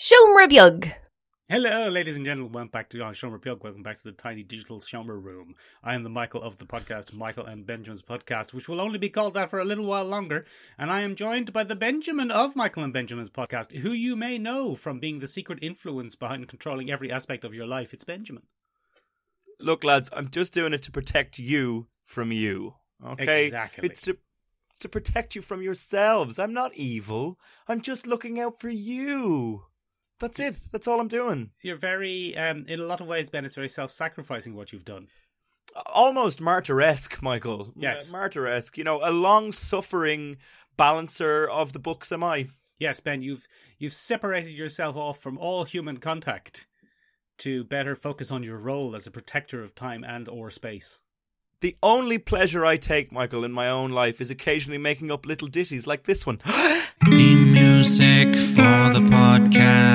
Siomra Beag. Hello, ladies and gentlemen. Welcome back to uh, Shomer Pug. Welcome back to the tiny digital Shomer room. I am the Michael of the podcast, Michael and Benjamin's podcast, which will only be called that for a little while longer. And I am joined by the Benjamin of Michael and Benjamin's podcast, who you may know from being the secret influence behind controlling every aspect of your life. It's Benjamin. Look, lads, I'm just doing it to protect you from you. Okay, Exactly. It's to it's to protect you from yourselves. I'm not evil. I'm just looking out for you. That's it. That's all I'm doing. You're very, um, in a lot of ways, Ben, it's very self sacrificing what you've done. Almost martyr-esque, Michael. Yes. Uh, martyr-esque. You know, a long-suffering balancer of the books. Am I? Yes, Ben, you've you've separated yourself off from all human contact to better focus on your role as a protector of time and or space. The only pleasure I take, Michael, in my own life is occasionally making up little ditties like this one. Theme music for the podcast.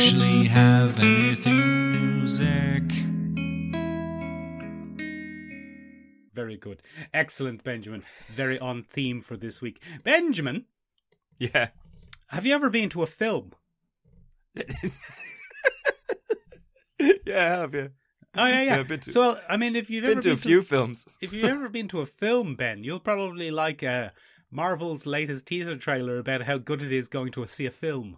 Actually have anything music. Very good. Excellent, Benjamin. Very on theme for this week. Benjamin, yeah. have you ever been to a film? yeah, I have you? Oh yeah, yeah. Yeah, I've been to- so I mean, if you've Been ever to been a few films. if you've ever been to a film, Ben, you'll probably like uh, Marvel's latest teaser trailer about how good it is going to see a film.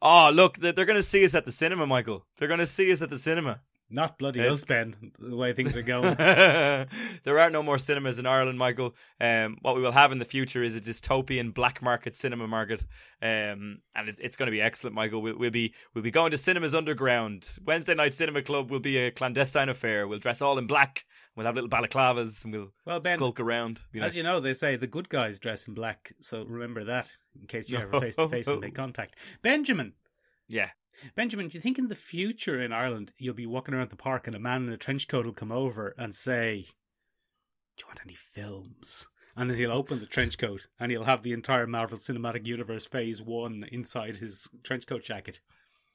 Oh, look, they're, going to see us at the cinema, Michael. They're going to see us at the cinema. Not bloody Yes. us, Ben. The way things are going. there are no more cinemas in Ireland, Michael. Um, what we will have in the future is a dystopian black market cinema market, um, and it's, it's going to be excellent, Michael. We'll, we'll be we'll be going to cinemas underground. Wednesday night cinema club will be a clandestine affair. We'll dress all in black. We'll have little balaclavas and we'll Well, Ben, skulk around. As nice. you know, they say the good guys dress in black, so remember that in case you ever face to face and make contact. Benjamin, yeah. Benjamin, do you think in the future in Ireland you'll be walking around the park and a man in a trench coat will come over and say, "Do you want any films?" And then he'll open the trench coat and he'll have the entire Marvel Cinematic Universe Phase One inside his trench coat jacket.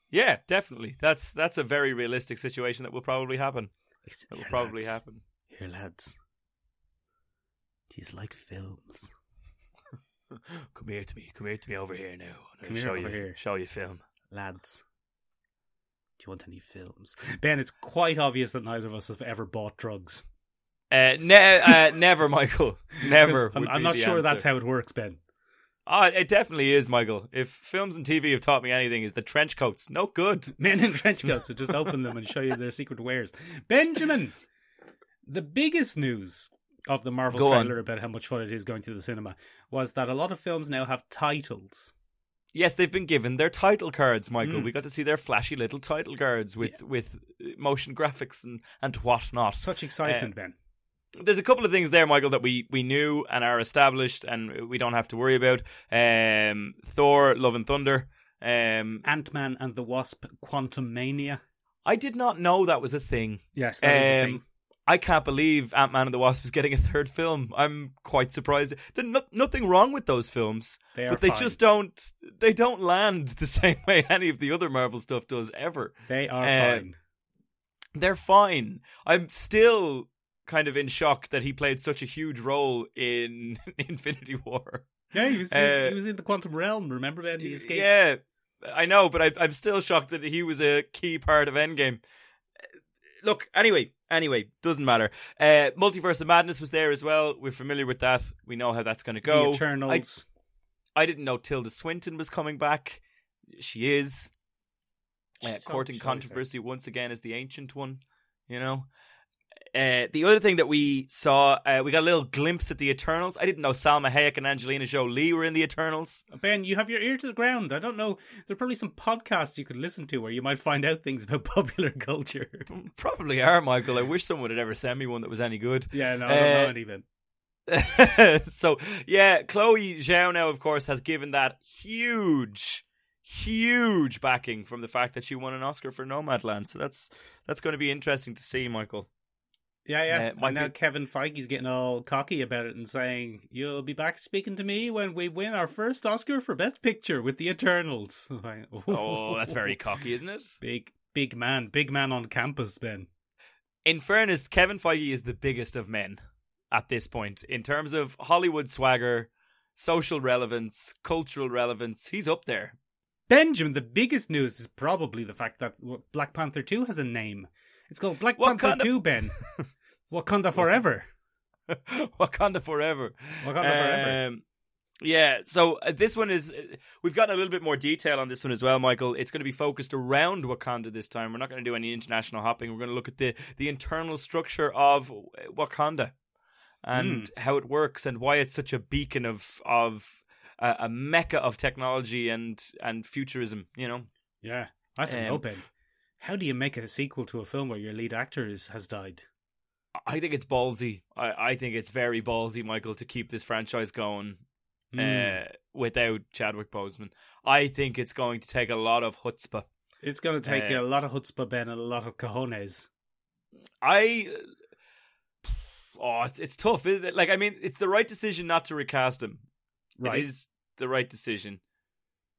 Yeah, definitely. That's that's a very realistic situation that will probably happen. That will probably lads. happen. Here, lads. Do you like films? Come here to me. Come here to me over here now. Come here show over you, here. Show you film. Lads, do you want any films? Ben, it's quite obvious that neither of us have ever bought drugs. Uh, ne- uh, never, Michael. Never. I'm, I'm not sure that's how it works, Ben. Oh, it definitely is, Michael. If films and TV have taught me anything, is the trench coats no good. Men in trench coats would just open them and show you their secret wares. Benjamin, the biggest news of the Marvel Go on. trailer about how much fun it is going to the cinema was that a lot of films now have titles. Yes, they've been given their title cards, Michael. Mm. We got to see their flashy little title cards with with uh, motion graphics and and whatnot. Such excitement, Ben. there's a couple of things there, Michael, that we, we knew and are established, and we don't have to worry about. Um, Thor: Love and Thunder. Um, Ant Man and the Wasp: Quantum Mania. I did not know that was a thing. Yes, that is a Um, thing. I can't believe Ant Man and the Wasp is getting a third film. I'm quite surprised. There's no, nothing wrong with those films, They are but they fine. just don't. They don't land the same way any of the other Marvel stuff does ever. They are uh, fine. They're fine. I'm still kind of in shock that he played such a huge role in Infinity War. Yeah, he was, uh, he was in the quantum realm. Remember, when He escaped. Yeah, I know, but I, I'm still shocked that he was a key part of Endgame. Look, anyway, anyway, doesn't matter. Uh, Multiverse of Madness was there as well. We're familiar with that. We know how that's going to go. The Eternals. I didn't know Tilda Swinton was coming back. She is. Uh, courting so controversy once again as the ancient one, you know. Uh, the other thing that we saw, uh, we got a little glimpse at the Eternals. I didn't know Salma Hayek and Angelina Jolie were in the Eternals. Ben, you have your ear to the ground. I don't know. There are probably some podcasts you could listen to where you might find out things about popular culture. Probably are, Michael. I wish someone had ever sent me one that was any good. yeah, no, I don't know Uh, any Ben. so yeah, Chloe Zhao now, of course, has given that huge, huge backing from the fact that she won an Oscar for Nomadland. So that's that's going to be interesting to see, Michael. Yeah, yeah. uh, and now be- Kevin Feige's getting all cocky about it and saying, "You'll be back speaking to me when we win our first Oscar for Best Picture with the Eternals." Oh, that's very cocky, isn't it? big, big man, big man on campus, Ben. In fairness, Kevin Feige is the biggest of men at this point in terms of Hollywood swagger. social relevance, cultural relevance. He's up there. Benjamin, the biggest news is probably the fact that Black Panther 2 has a name. It's called Black Panther Wakanda- 2, Ben. Wakanda Forever. Wakanda forever. Wakanda Forever. Um, yeah, so uh, this one is. Uh, we've gotten a little bit more detail on this one as well, Michael. It's going to be focused around Wakanda this time. We're not going to do any international hopping. We're going to look at the the internal structure of uh, Wakanda and how it works and why it's such a beacon of of uh, a mecca of technology and and futurism. You know, Yeah. I don't know, Um, Ben. How do you make a sequel to a film where your lead actor is, has died? I think it's ballsy. I, I think it's very ballsy, Michael, to keep this franchise going Mm. uh, without Chadwick Boseman. I think it's going to take a lot of chutzpah. it's going to take uh, a lot of chutzpah, Ben, and a lot of cojones. I. Oh, it's, it's tough, isn't it? Like, I mean, it's the right decision not to recast him. Right. It is the right decision.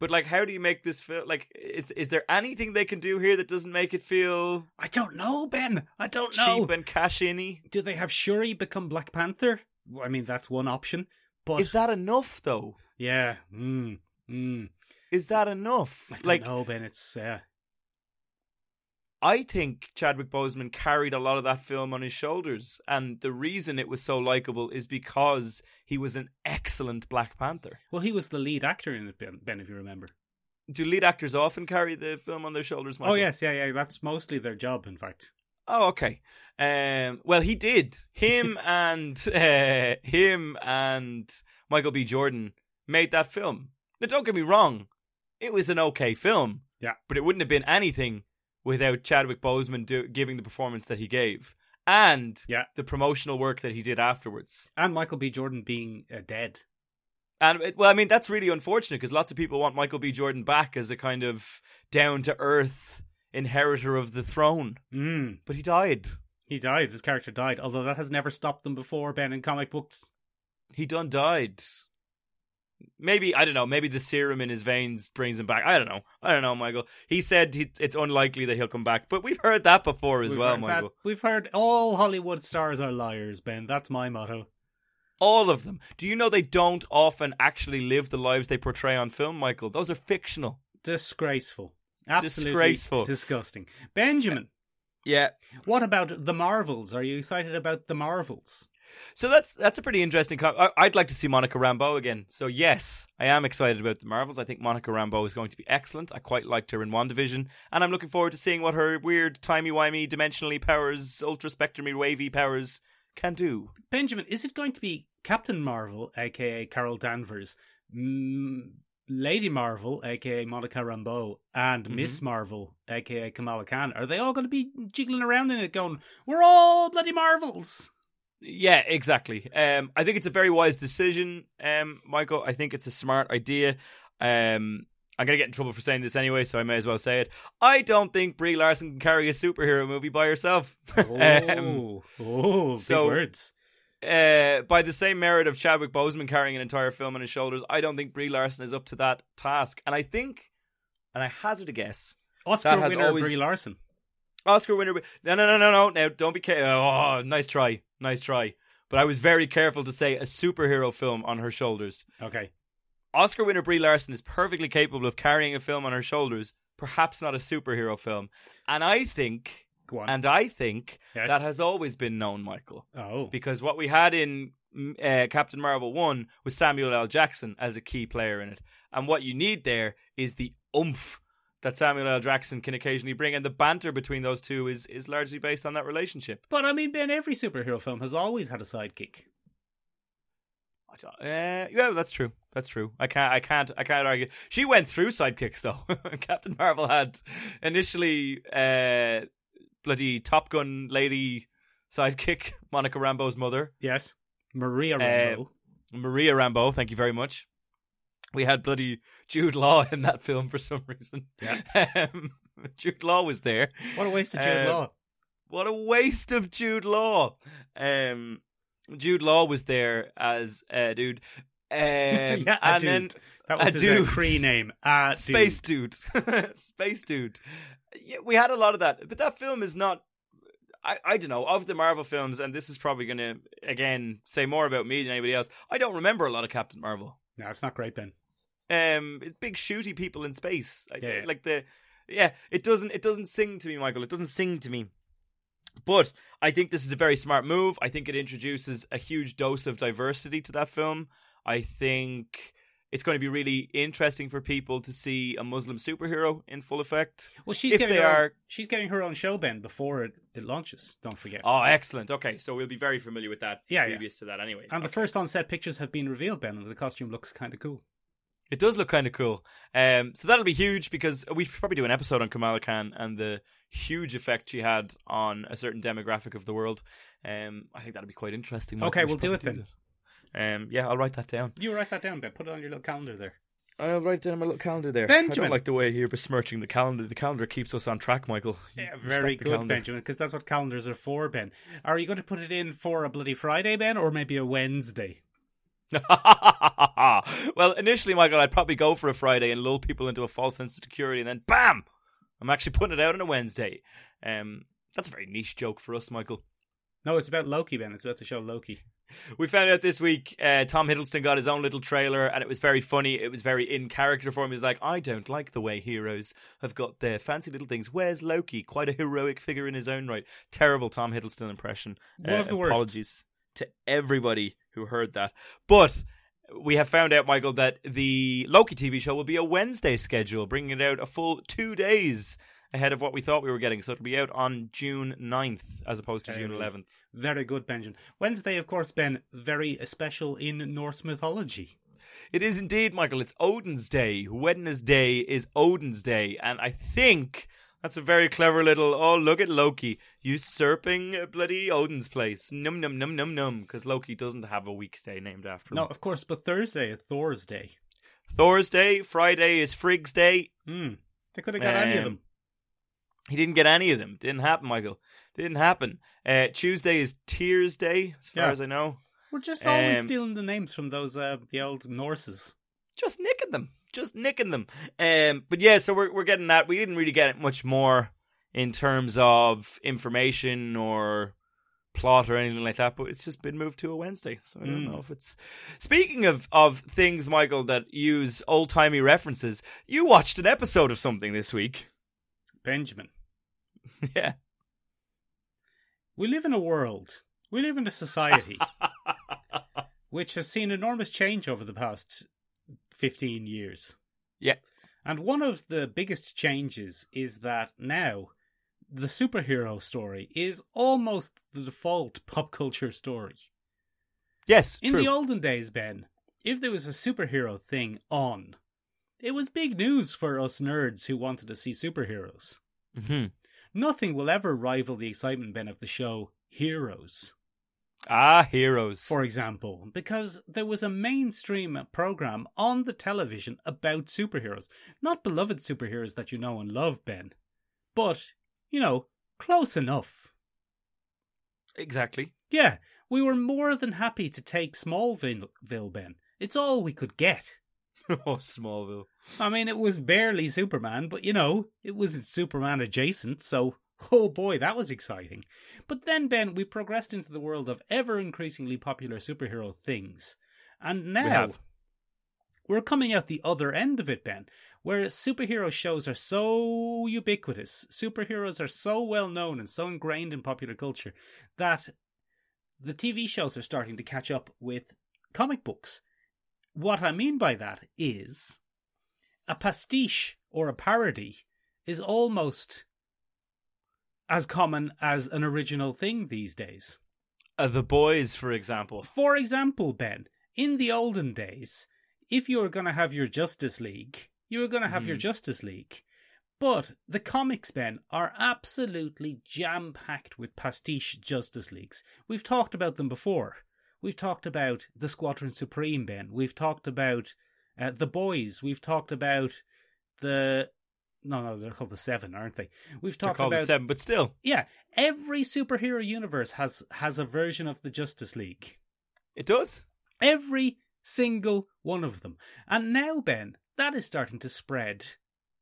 But like, how do you make this feel? Like, is is there anything they can do here that doesn't make it feel I don't know, Ben. I don't know. cheap and cash in Do they have Shuri become Black Panther? I mean, that's one option. But Is that enough, though? yeah, mm, mm. Is that enough? I don't Like, know, Ben. It's uh, I think Chadwick Boseman carried a lot of that film on his shoulders, and the reason it was so likable is because he was an excellent Black Panther. well, he was the lead actor in it, Ben. If you remember. Do lead actors often carry the film on their shoulders? Michael? Oh yes, yeah, yeah. That's mostly their job, in fact. Oh, okay. Um, well, he did. Him and uh, him and Michael B. Jordan made that film. Now, don't get me wrong; it was an okay film. Yeah. but it wouldn't have been anything without Chadwick Boseman do- giving the performance that he gave and Yeah. the promotional work that he did afterwards. And Michael B. Jordan being uh, dead. And it, well, I mean, that's really unfortunate because lots of people want Michael B. Jordan back as a kind of down to earth inheritor of the throne, Mm. but he died. He died. His character died. Although that has never stopped them before, Ben, in comic books. He done died. Maybe I don't know. Maybe the serum in his veins brings him back. I don't know. I don't know, Michael. He said he, it's unlikely that he'll come back, but we've heard that before as We've well, heard that- Michael. We've heard all Hollywood stars are liars, Ben. That's my motto. All of them. Do you know they don't often actually live the lives they portray on film, Michael? Those are fictional. Disgraceful. Absolutely Disgraceful. disgusting. Benjamin, Yeah. what about the Marvels? Are you excited about the Marvels? So that's that's a pretty interesting. Com- I, I'd like to see Monica Rambeau again. So yes, I am excited about the Marvels. I think Monica Rambeau is going to be excellent. I quite liked her in WandaVision, and I'm looking forward to seeing what her weird timey wimey, dimensionally powers, ultra spectrumy, wavy powers can do. Benjamin, is it going to be Captain Marvel, aka Carol Danvers, mm, Lady Marvel, aka Monica Rambeau, and Mm-hmm. Miss Marvel, aka Kamala Khan? Are they all going to be jiggling around in it, going, "We're all bloody Marvels"? Yeah, exactly. Um, I think it's a very wise decision, um, Michael. I think it's a smart idea. Um, I'm gonna get in trouble for saying this anyway, so I may as well say it. I don't think Brie Larson can carry a superhero movie by herself. Um, Oh, oh, big so- words. uh, by the same merit of Chadwick Boseman carrying an entire film on his shoulders, I don't think Brie Larson is up to that task. And I think, and I hazard a guess, Oscar winner always- Brie Larson. Oscar winner. No, no, no, no, no. Now, don't be. Ca- oh, nice try, nice try. But I was very careful to say a superhero film on her shoulders. Okay. Oscar winner Brie Larson is perfectly capable of carrying a film on her shoulders, perhaps not a superhero film. And I think, and I think Yes. that has always been known, Michael. oh. because what we had in mm, uh, Captain Marvel 1 was Samuel L. Jackson as a key player in it. And what you need there is the oomph that Samuel L. Jackson can occasionally bring. And the banter between those two is, is largely based on that relationship. But I mean, Ben, every superhero film has always had a sidekick. Uh, yeah, that's true. That's true. I can't. I can't. I can't argue. She went through sidekicks though. Captain Marvel had initially uh, bloody Top Gun lady sidekick Monica Rambeau's mother. Yes. Maria Uh, Maria Rambo. thank you very much. We had bloody Jude Law in that film for some reason. Um, Jude Law was there. what a waste of Jude uh, Law. What a waste of Jude Law. Um, Jude Law was there as a dude. Um, yeah, a and dude. then that was a his dude. uh, Kree name. A Space dude. Dude. Space Dude. Yeah, we had a lot of that, but that film is not. I, I don't know of the Marvel films, and this is probably going to again say more about me than anybody else. I don't remember a lot of Captain Marvel. No, it's not great, Ben. Um, it's big shooty people in space. I- Yeah. Like the yeah, it doesn't it doesn't sing to me, Michael. It doesn't sing to me. But I think this is a very smart move. I think it introduces a huge dose of diversity to that film. I think it's going to be really interesting for people to see a Muslim superhero in full effect. Well, she's If getting her are- own, she's getting her own show, Ben, before it, it launches. Don't forget. Oh, excellent. Okay, so we'll be very familiar with that Yeah, yeah. previous to that anyway. and the first on-set pictures have been revealed, Ben, and the costume looks kind of cool. It does look kind of cool. Um, so that'll be huge because we should probably do an episode on Kamala Khan and the huge effect she had on a certain demographic of the world. Um, I think that'll be quite interesting. Okay, We we'll do it that. Um, yeah, I'll write that down. You write that down, Ben. Put it on your little calendar there. I'll write it down on my little calendar there. Benjamin. I don't like the way you're besmirching the calendar. The calendar keeps us on track, Michael. You Yeah, very good, calendar. Benjamin, because that's what calendars are for, Ben. Are you going to put it in for a bloody Friday, Ben, or maybe a Wednesday? well, initially, Michael, I'd probably go for a Friday and lull people into a false sense of security, and then bam, I'm actually putting it out on a Wednesday. Um, that's a very niche joke for us, Michael. No, it's about Loki, Ben. It's about the show Loki. We found out this week uh, Tom Hiddleston got his own little trailer, and it was very funny. It was very in character for him. He was like, "I don't like the way heroes have got their fancy little things. Where's Loki? Quite a heroic figure in his own right. Terrible Tom Hiddleston impression. Uh, of the worst. Apologies to everybody who heard that, but." We have found out, Michael, that the Loki TV show will be a Wednesday schedule, bringing it out a full two days ahead of what we thought we were getting. So it'll be out on June 9th as opposed to June 11th. Very good, Benjamin. Wednesday, of course, Ben, very special in Norse mythology. It is indeed, Michael. It's Odin's Day. Wednesday is Odin's Day. And I think that's a very clever little, oh, look at Loki usurping bloody Odin's place. Num, num, num, num, num. Because Loki doesn't have a weekday named after him. No, of course, but Thursday is Thor's Day. Thor's Day. Friday is Frigg's Day. Hmm. They could have got any of Um, them. He didn't get any of them. Didn't happen, Michael. Didn't happen. Uh, Tuesday is Tyr's Day, as far Yeah. as I know. We're just always um, stealing the names from those uh, the old Norses. just nicking them, just nicking them. Um, but yeah, so we're we're getting that. We didn't really get much more in terms of information or plot or anything like that. But it's just been moved to a Wednesday, so I don't Mm. know if it's. Speaking of of things, Michael, that use old timey references, you watched an episode of something this week. Benjamin. yeah. We live in a world, we live in a society which has seen enormous change over the past 15 years. Yeah. And one of the biggest changes is that now the superhero story is almost the default pop culture story. Yes. In true. the olden days, Ben, if there was a superhero thing on, it was big news for us nerds who wanted to see superheroes. Mhm. Nothing will ever rival the excitement, Ben, of the show Heroes, Ah, heroes. for example, because there was a mainstream program on the television about superheroes. Not beloved superheroes that you know and love, Ben, but, you know, close enough. exactly. Yeah, we were more than happy to take Smallville, Ben. It's all we could get. oh, Smallville. I mean, it was barely Superman, but you know, it was Superman adjacent, so oh boy, that was exciting. But then, Ben, we progressed into the world of ever increasingly popular superhero things. And now have. we're coming out the other end of it, Ben, where superhero shows are so ubiquitous, superheroes are so well known and so ingrained in popular culture that the TV shows are starting to catch up with comic books. What I mean by that is a pastiche or a parody is almost as common as an original thing these days. Uh, the Boys, for example. For example, Ben, in the olden days, if you were going to have your Justice League, you were going to have your Mhm. Justice League. But the comics, Ben, are absolutely jam packed with pastiche Justice Leagues. We've talked about them before. We've talked about the Squadron Supreme, Ben. We've talked about uh, the Boys. We've talked about the. No, no, they're called the Seven, aren't they? We've talked called about the Seven, but still, yeah. Every superhero universe has has a version of the Justice League. it does. Every single one of them. And now, Ben, that is starting to spread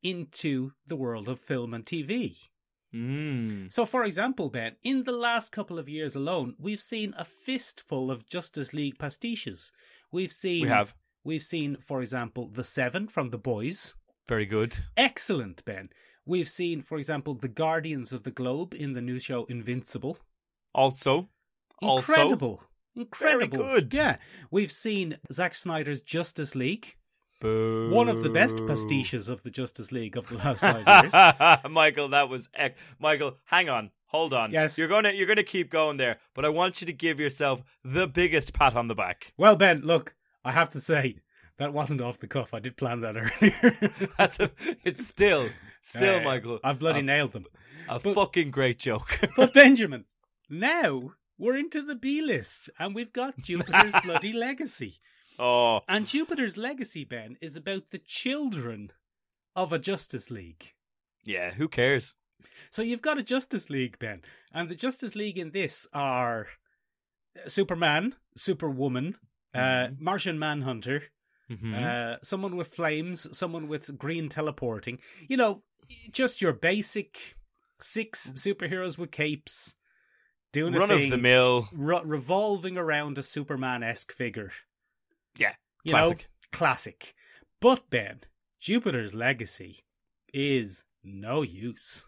into the world of film and TV. Mm. So, for example, Ben, in the last couple of years alone, we've seen a fistful of Justice League pastiches. We've seen We have. We've seen, for example, The Seven from The Boys. Very good. Excellent, Ben. We've seen, for example, The Guardians of the Globe in the new show Invincible. Also, also Incredible. Incredible. good. Yeah. We've seen Zack Snyder's Justice League. Boo. One of the best pastiches of the Justice League of the last five years. Michael, that was ec- Michael. Hang on, hold on. Yes. you're gonna you're gonna keep going there, but I want you to give yourself the biggest pat on the back. well, Ben, look, I have to say, that wasn't off the cuff. I did plan that earlier. That's a, it's still still Uh, Michael. I've bloody a, nailed them. a but- fucking great joke. But Benjamin, now we're into the B list and we've got Jupiter's bloody legacy. Oh, And Jupiter's legacy, Ben, is about the children of a Justice League. yeah. Who cares? So you've got a Justice League, Ben, and the Justice League in this are Superman, Superwoman, uh, Martian Manhunter, Mhm. uh, someone with flames, someone with green teleporting. You know, just your basic six superheroes with capes doing a Run thing, of the mill. re- revolving around a Superman esque figure. Yeah, You classic. know, classic. But Ben, Jupiter's legacy is no use.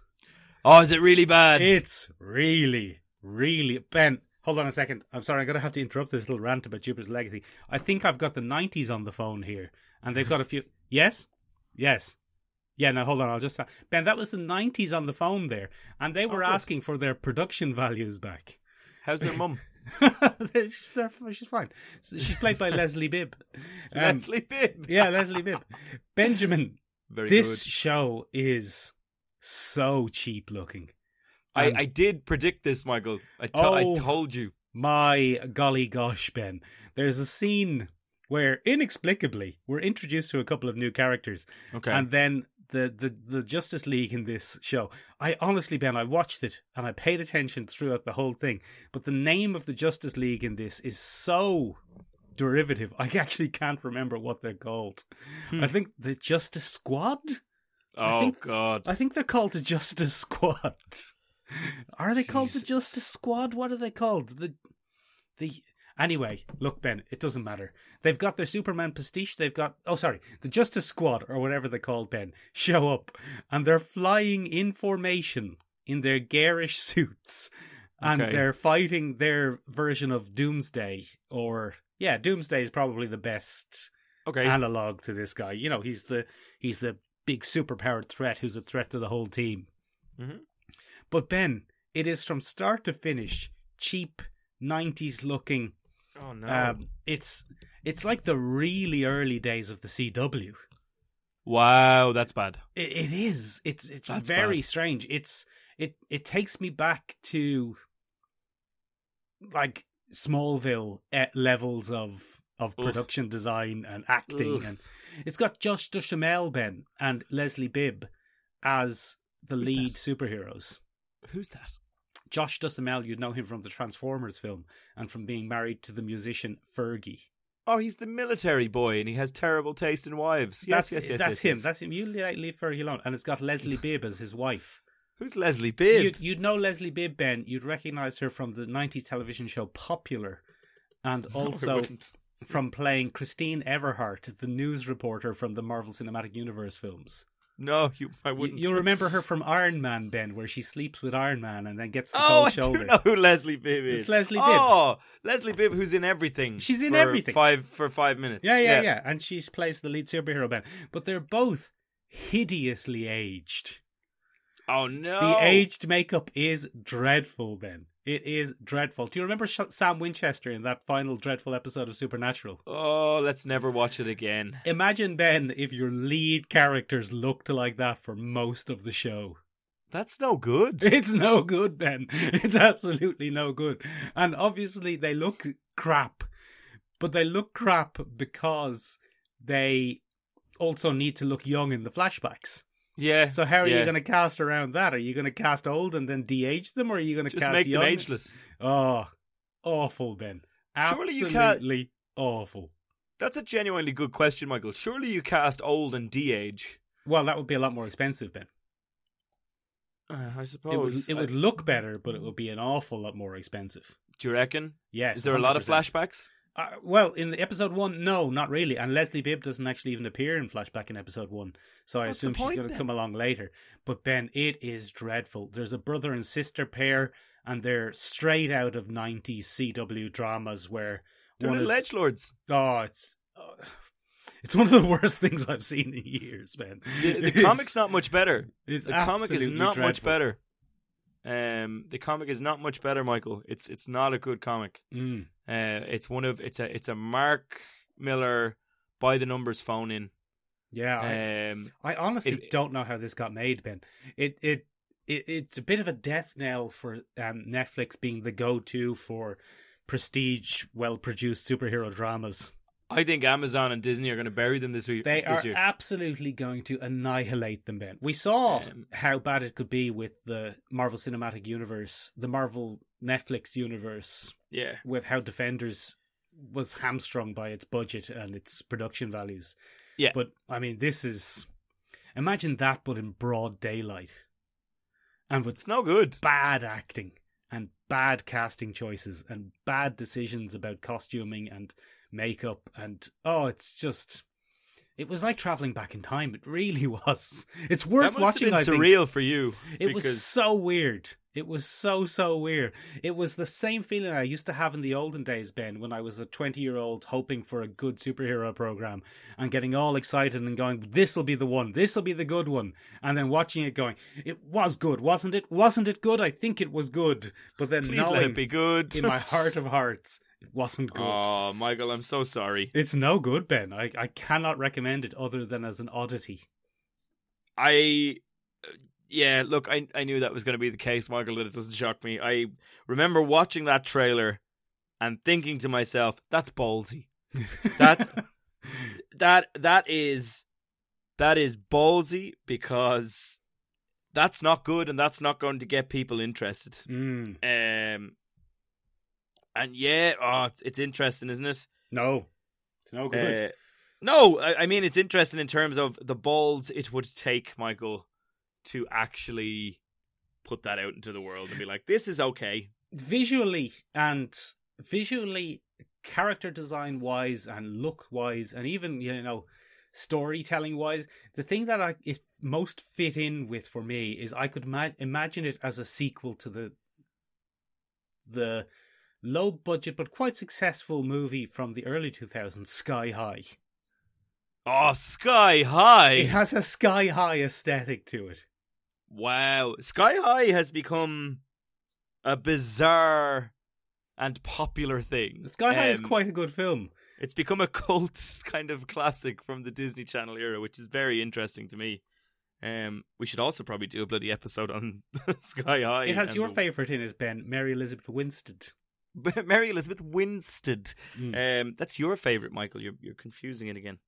Oh, is it really bad? It's really, really Ben. Hold on a second. I'm sorry. I'm gonna have to interrupt this little rant about Jupiter's legacy. I think I've got the '90s on the phone here, and they've got a few. Yes, yes, yeah. Now hold on. I'll just Ben. That was the '90s on the phone there, and they were Oh, asking for their production values back. How's their mum? She's fine. She's played by Leslie Bibb. Um, Leslie Bibb. yeah, Leslie Bibb. Benjamin, Very this good. show is so cheap looking. I, I did predict this, Michael. I, to- I Oh. told you. my golly gosh, Ben. There's a scene where inexplicably we're introduced to a couple of new characters, Okay. and then the, the the Justice League in this show. I honestly, Ben, I watched it and I paid attention throughout the whole thing. But the name of the Justice League in this is so derivative. I actually can't remember what they're called. I hmm. think the Justice Squad. oh think- God. I think they're called the Justice Squad. Are they called the Justice Squad? What are they called? The the anyway. Look, Ben, it doesn't matter. They've got their Superman pastiche. They've got oh, sorry, the Justice Squad or whatever they're called. Ben show up and they're flying in formation in their garish suits, and Okay. they're fighting their version of Doomsday. Or yeah, Doomsday is probably the best okay. analog to this guy. You know, he's the he's the big superpowered threat who's a threat to the whole team. Mhm. But Ben, it is from start to finish cheap '90s looking. Oh no. Um, it's it's like the really early days of the CW. wow, that's bad. It, it is. It's it's That's very bad. strange. It's it it takes me back to like Smallville eh, levels of of Oof. production design and acting, Oof. and it's got Josh Duhamel Ben and Leslie Bibb as the Who's lead superheroes. Who's that? Josh Duhamel, you'd know him from the Transformers film and from being married to the musician Fergie. Oh, he's the military boy, and he has terrible taste in wives. Yes, that's, yes, yes. That's yes, him. yes. That's him. You le- leave Fergie alone, and it's got Leslie Bibb as his wife. Who's Leslie Bibb? You'd, you'd know Leslie Bibb, Ben. You'd recognize her from the 90s television show Popular and also wouldn't. from playing Christine Everhart, the news reporter from the Marvel Cinematic Universe films. No, you, I wouldn't. You, will remember her from Iron Man, Ben, where she sleeps with Iron Man and then gets the Oh, cold I shoulder. do know who Leslie Bibb is. It's Leslie Bibb. Oh, Leslie Bibb, who's in everything. She's in for everything. Five for five minutes. Yeah, yeah, yeah, And she plays the lead superhero, Ben. But they're both hideously aged. Oh no, The aged makeup is dreadful, Ben. It is dreadful. Do you remember Sam Winchester in that final dreadful episode of Supernatural? Oh, let's never watch it again. Imagine, Ben, if your lead characters looked like that for most of the show. That's no good. It's no good, Ben. It's absolutely no good. And obviously, they look crap, but they look crap because they also need to look young in the flashbacks. Yeah. So how are you going to cast around that? Are you going to cast old and then de-age them, or are you going to just cast make young? them ageless? Oh, awful, Ben. Surely you Absolutely can't- awful. That's a genuinely good question, Michael. Surely you cast old and de-age. Well, that would be a lot more expensive, Ben. Uh, I It suppose. would, it would look better, but it would be an awful lot more expensive. do you reckon? Yes. Is there a lot of flashbacks? Uh, well, in the episode one, no, not really. And Leslie Bibb doesn't actually even appear in flashback in episode one, so I What's assume the she's going to come along later. But Ben, it is dreadful. There's a brother and sister pair, and they're straight out of '90s CW dramas where They're one is lords. oh, it's. Uh, it's one of the worst things I've seen in years, man. The, the comic's not much better. The comic is not much better. Um, the comic is not much better, Michael. It's it's not a good comic. Mm. Uh, it's one of it's a it's a Mark Millar by the numbers phone in. Yeah, I, Um, I honestly It- don't know how this got made, Ben. It it, it it's a bit of a death knell for um, Netflix being the go-to for prestige, well-produced superhero dramas. I think Amazon and Disney are going to bury them this week. They this are year. absolutely going to annihilate them, Ben. We saw Um, how bad it could be with the Marvel Cinematic Universe, the Marvel Netflix universe, yeah. with how Defenders was hamstrung by its budget and its production values. Yeah. But I mean, this is imagine that, but in broad daylight, and with It's no good. bad acting and bad casting choices and bad decisions about costuming and makeup and oh, it's just. It was like traveling back in time. It really was. It's worth that must watching. have I been think. surreal for you. It was so weird. It was so so weird. It was the same feeling I used to have in the olden days, Ben, when I was a twenty-year-old hoping for a good superhero program and getting all excited and going, "This will be the one. This will be the good one," and then watching it going, "It was good, wasn't it? Wasn't it good? I think it was good." But then please let knowing it be good. in my heart of hearts, it wasn't good. oh, Michael, I'm so sorry. It's no good, Ben. I I cannot recommend it other than as an oddity. I, yeah, look, I I knew that was going to be the case, Michael. That it doesn't shock me. I remember watching that trailer and thinking to myself, "That's ballsy. That's that that is that is ballsy because that's not good and that's not going to get people interested." mm, Um, and yeah, oh, it's, it's interesting, isn't it? no, it's no good. Uh, no, I, I mean it's interesting in terms of the balls it would take, Michael, to actually put that out into the world and be like, "This is okay." visually and visually character design wise and look wise and even you know storytelling wise the thing that i it most fit in with for me is i could ma- imagine it as a sequel to the the low budget but quite successful movie from the early 2000s sky high Oh, sky high! it has a sky high aesthetic to it Wow, Sky High has become a bizarre and popular thing. sky high is Um, quite a good film It's become a cult kind of classic from the Disney Channel era, which is very interesting to me. Um, we should also probably do a bloody episode on Sky High. it has your the- favorite in it ben mary elizabeth winstead Mary Elizabeth Winstead. Mm. Um, that's your favorite, Michael. You're you're confusing it again.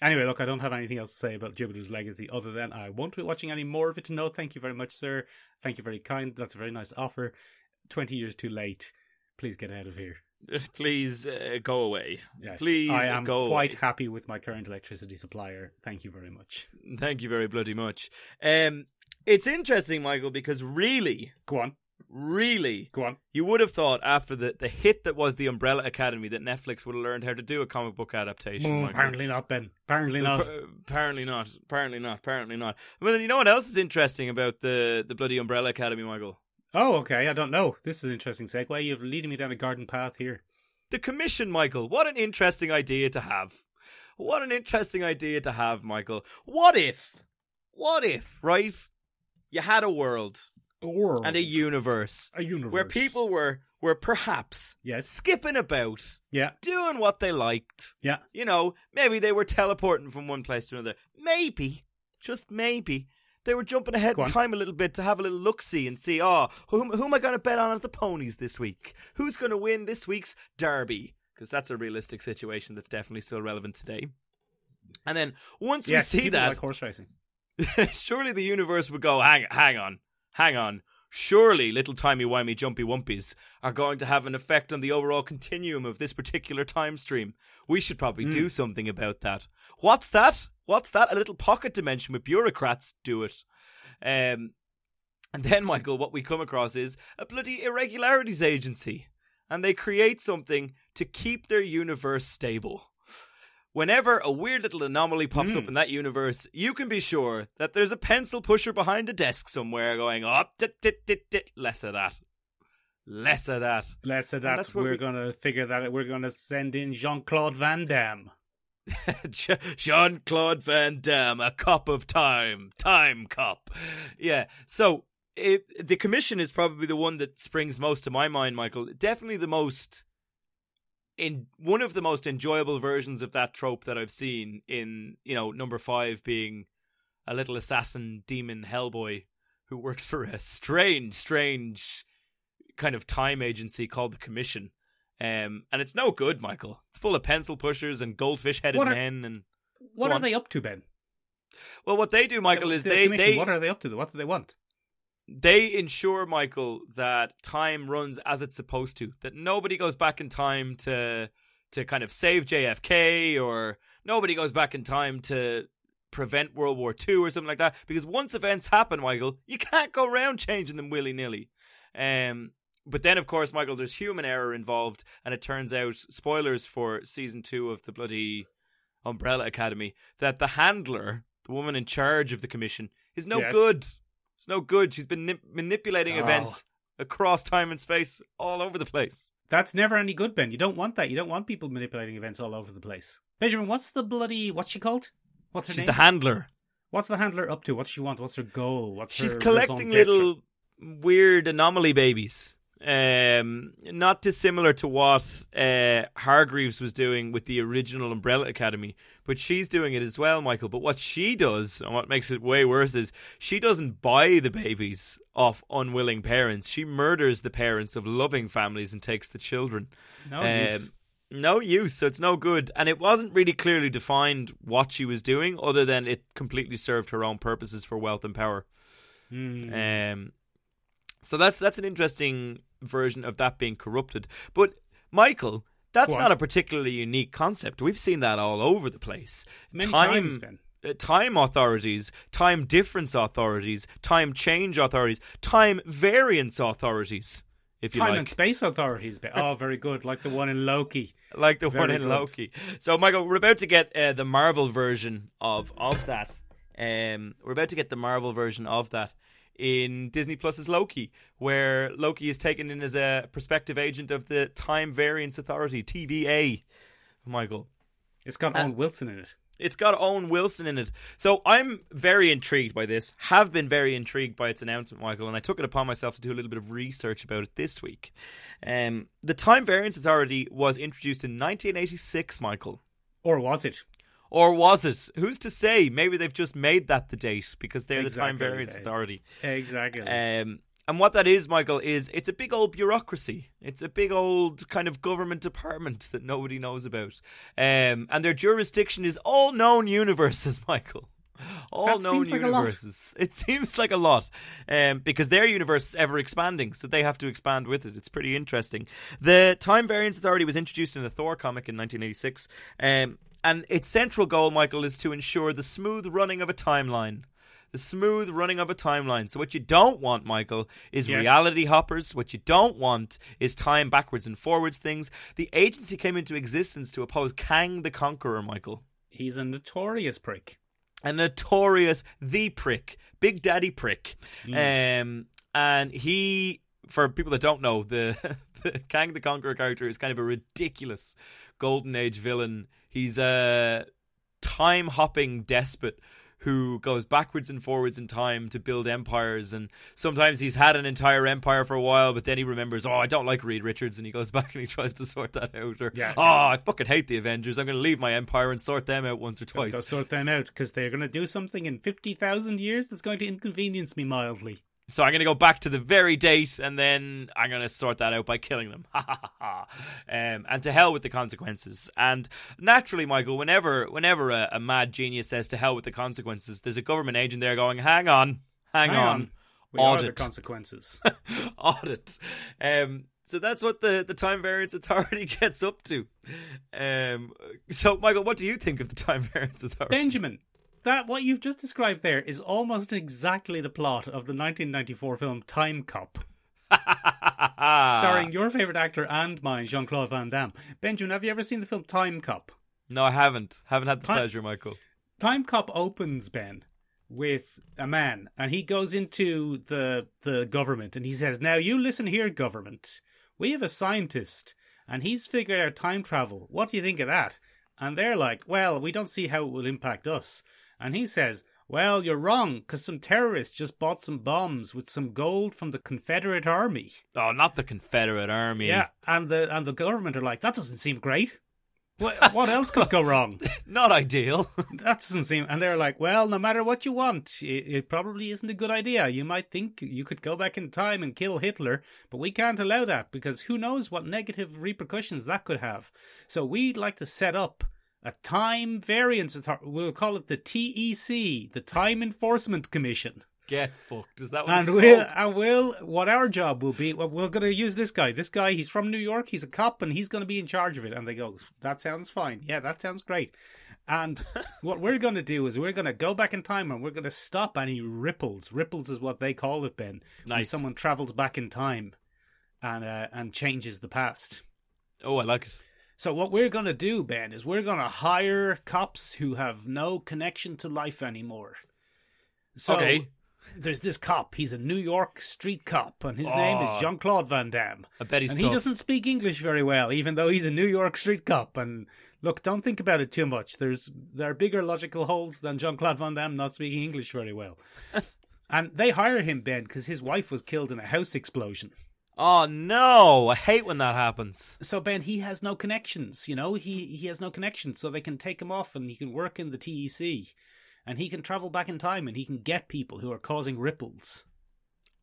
Anyway, look, I don't have anything else to say about Jupiter's Legacy other than I won't be watching any more of it. No, thank you very much, sir. Thank you very kind. That's a very nice offer. 20 years too late. Please get out of here. Please uh, go away. Yes. Please I am go quite away. happy with my current electricity supplier. Thank you very much. Thank you very bloody much. Um, it's interesting, Michael, because really, Go on. Really, Go on. you would have thought after the, the hit that was the Umbrella Academy that Netflix would have learned how to do a comic book adaptation. Mm, apparently not, Ben. Apparently not. Apparently not. Apparently not. Apparently not. Well, you know what else is interesting about the the bloody Umbrella Academy, Michael? Oh, okay. I don't know. This is an interesting segue. You're leading me down a garden path here. The commission, Michael. What an interesting idea to have. What an interesting idea to have, Michael. What if, what if, right? You had a world Or and a universe a universe where people were were perhaps Yes. skipping about, Yeah. doing what they liked. Yeah. You know, maybe they were teleporting from one place to another. Maybe, just maybe, they were jumping ahead in time a little bit to have a little look see and see, oh, who, who am I going to bet on at the ponies this week? Who's going to win this week's derby? Because that's a realistic situation that's definitely still relevant today. And then once Yes, we see that, like horse racing. surely the universe would go, hang, hang on, hang on. Surely little timey wimey jumpy wumpies are going to have an effect on the overall continuum of this particular time stream. We should probably Hmm. do something about that. What's that? What's that? A little pocket dimension with bureaucrats do it. Um, and then, Michael, what we come across is a bloody irregularities agency. and they create something to keep their universe stable. Whenever a weird little anomaly pops up Mm. in that universe, you can be sure that there's a pencil pusher behind a desk somewhere going, up, dit, dit, dit, dit. less of that. Less of that. Less of that we're we- gonna figure that we're gonna send in Jean Claude Van Damme. Jean Claude Van Damme, a cup of time, time cup. Yeah. So it, the commission is probably the one that springs most to my mind, Michael. Definitely the most in one of the most enjoyable versions of that trope that I've seen in you know number five being a little assassin demon Hellboy who works for a strange, strange kind of time agency called the Commission. Um, and it's no good, Michael. It's full of pencil pushers and goldfish headed men and What are on. they up to, Ben? well, what they do, Michael, is The they they what are they up to? What do they want? They ensure, Michael, that time runs as it's supposed to. That nobody goes back in time to to kind of save JFK, or nobody goes back in time to prevent World War II or something like that. Because once events happen, Michael, you can't go around changing them willy nilly. Um, but then, of course, Michael, there's human error involved, and it turns out, spoilers for season two of the bloody Umbrella Academy, that the handler, the woman in charge of the commission, is no Yes. good. It's no good. She's been nip- manipulating Oh. events across time and space all over the place. That's never any good, Ben. You don't want that. You don't want people manipulating events all over the place. Benjamin, what's the bloody what's she called? What's her She's name? She's the handler. what's the handler up to? What's she want? What's her goal? What's She's her collecting little weird anomaly babies. Um, not dissimilar to what uh, Hargreaves was doing with the original Umbrella Academy, but she's doing it as well, Michael. But what she does, and what makes it way worse, is she doesn't buy the babies off unwilling parents. She murders the parents of loving families and takes the children. No Um, use. no use, so it's no good. And it wasn't really clearly defined what she was doing, other than it completely served her own purposes for wealth and power. Hmm. Um, so that's that's an interesting version of that being corrupted. But Michael, that's not a particularly unique concept. We've seen that all over the place. Many time, times, uh, time authorities, time difference authorities, time change authorities, time variance authorities. If you like. Time like, and space authorities. Ben. Oh, very good. Like the one in Loki. like the one in good. Loki. So, Michael, we're about to get uh, the Marvel version of of that. Um, we're about to get the Marvel version of that in Disney Plus's Loki, where Loki is taken in as a prospective agent of the Time Variance Authority (TVA). Michael, It's got Uh, Owen Wilson in it. it's got Owen Wilson in it. So I'm very intrigued by this. Have been very intrigued by its announcement, Michael, and I took it upon myself to do a little bit of research about it this week. Um, the Time Variance Authority was introduced in 1986, Michael. Or was it? Or was it? Who's to say? Maybe they've just made that the date because they're the Time Variance Authority. Exactly. Um, and what that is, Michael, is it's a big old bureaucracy. It's a big old kind of government department that nobody knows about. Um, and their jurisdiction is all known universes, Michael. All That known seems like a lot. universes. It seems like a lot. Um, because their universe is ever expanding, so they have to expand with it. It's pretty interesting. The Time Variance Authority was introduced in the Thor comic in 1986. Um, and its central goal, Michael, is to ensure the smooth running of a timeline the smooth running of a timeline. So what you don't want, Michael, is Yes. reality hoppers. What you don't want is time backwards and forwards things. The agency came into existence to oppose Kang the Conqueror, Michael. He's a notorious prick. A notorious the prick, Big Daddy prick. Um and he for people that don't know, the, the Kang the Conqueror character is kind of a ridiculous golden age villain. He's a time hopping despot who goes backwards and forwards in time to build empires and sometimes he's had an entire empire for a while but then he remembers oh I don't like Reed Richards and he goes back and he tries to sort that out or Yeah. oh I fucking hate the Avengers I'm going to leave my empire and sort them out once or twice Go sort them out because they're going to do something in 50,000 years that's going to inconvenience me mildly. So I'm going to go back to the very date, and then I'm going to sort that out by killing them. Ha ha ha ha. Um, and to hell with the consequences. And naturally, Michael, whenever whenever a, a mad genius says to hell with the consequences, there's a government agent there going, "Hang on, hang, Hang on, on. We are the audit, consequences. audit." Um, so that's what the, the Time Variance Authority gets up to. Um, so, Michael, what do you think of the Time Variance Authority? Benjamin, that what you've just described there is almost exactly the plot of the 1994 film Time Cop. starring your favorite actor and mine, Jean Claude Van Damme. Benjamin, have you ever seen the film Time Cop? No, I haven't. Haven't had the Time- pleasure, Michael. Time Cop opens Ben with a man, and he goes into the the government, and he says, "Now you listen here, government. We have a scientist, and he's figured out time travel. What do you think of that?" And they're like, "Well, we don't see how it will impact us." And he says, "Well, you're wrong, because some terrorists just bought some bombs with some gold from the Confederate Army." Oh, not the Confederate Army. Yeah, and the and the government are like, "That doesn't seem great." What, what else could go wrong? Not ideal. That doesn't seem. And they're like, well, no matter what you want, it, it probably isn't a good idea. You might think you could go back in time and kill Hitler, but we can't allow that because who knows what negative repercussions that could have. So we'd like to set up a time variance authority. We'll call it the TEC, the Time Enforcement Commission. Get fucked. Is that what And we'll, called? and we'll, what our job will be, well, we're going to use this guy. This guy, he's from New York, he's a cop, and he's going to be in charge of it. And they go, that sounds fine. Yeah, that sounds great. And what we're going to do is we're going to go back in time and we're going to stop any ripples. Ripples is what they call it, Ben. When someone travels back in time and uh, and changes the past. Oh, I like it. So what we're going to do, Ben, is we're going to hire cops who have no connection to life anymore. So Okay. there's this cop. He's a New York street cop, and his name is Oh. Jean Claude Van Damme. I bet he's and tough. he doesn't speak English very well, even though he's a New York street cop. And look, don't think about it too much. There's there are bigger logical holes than Jean Claude Van Damme not speaking English very well. and they hire him, Ben, because his wife was killed in a house explosion. Oh no! I hate when that happens. So Ben, he has no connections. You know, he he has no connections, so they can take him off, and he can work in the TEC, and he can travel back in time, and he can get people who are causing ripples.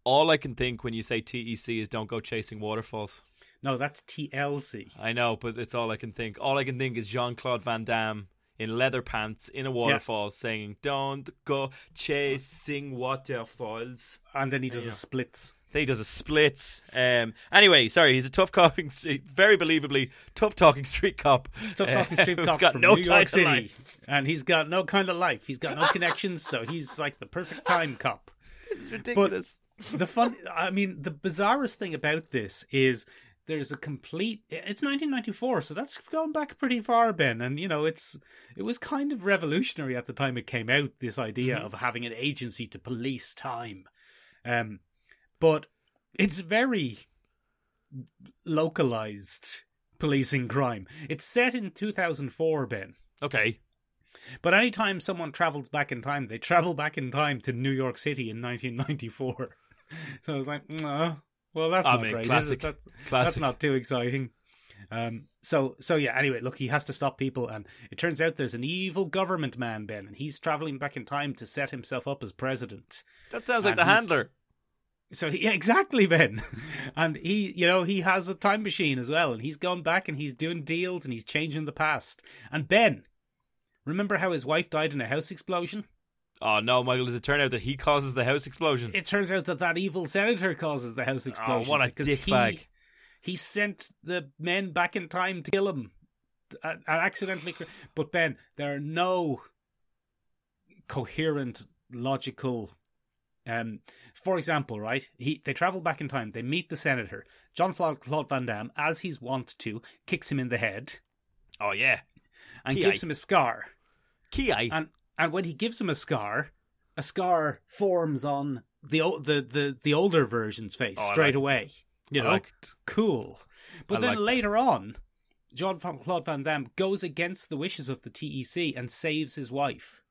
All I can think when you say TEC is don't go chasing waterfalls. No, that's TLC. I know, but it's all I can think. All I can think is Jean Claude Van Damme in leather pants in a waterfall saying, Don't go chasing waterfalls. And then he does a splits. He does a split. Um, anyway, sorry, he's a tough talking, very believably tough talking street cop. Tough talking street cop got from no New time York City, life. and he's got no kind of life. He's got no connections, so he's like the perfect time cop. This is ridiculous. The fun, I mean, the bizarrest thing about this is there's a complete. It's 1994, so that's going back pretty far, Ben. And you know, it's it was kind of revolutionary at the time it came out. This idea of having an agency to police time, um, but it's very localized policing crime. It's set in 2004, Ben. okay. But anytime someone travels back in time, they travel back in time to New York City in 1994. so I was like, no, well, that's I not mean, great. classic. Is it? That's, that's not too exciting. Um, so, so yeah. Anyway, look, he has to stop people, and it turns out there's an evil government man, Ben, and he's traveling back in time to set himself up as president. That sounds like And the handler. So he, yeah, exactly, Ben. And he, you know, he has a time machine as well, and he's gone back and he's doing deals and he's changing the past. And Ben, remember how his wife died in a house explosion? Oh no, Michael! Does it turn out that he causes the house explosion? It turns out that that evil senator causes the house explosion. Oh, what a dickbag. He, he sent the men back in time to kill him, and accidentally. But Ben, there are no coherent, logical. Um, for example, right? He they travel back in time. They meet the senator, John Claude Van Damme, as he's wont to, kicks him in the head oh yeah, and Ki- gives him a scar. Ki. and and when he gives him a scar, a scar forms on the the the, the older version's face Oh, straight away. You know, cool. But I then like that. later on, John Claude Van Damme goes against the wishes of the TEC and saves his wife.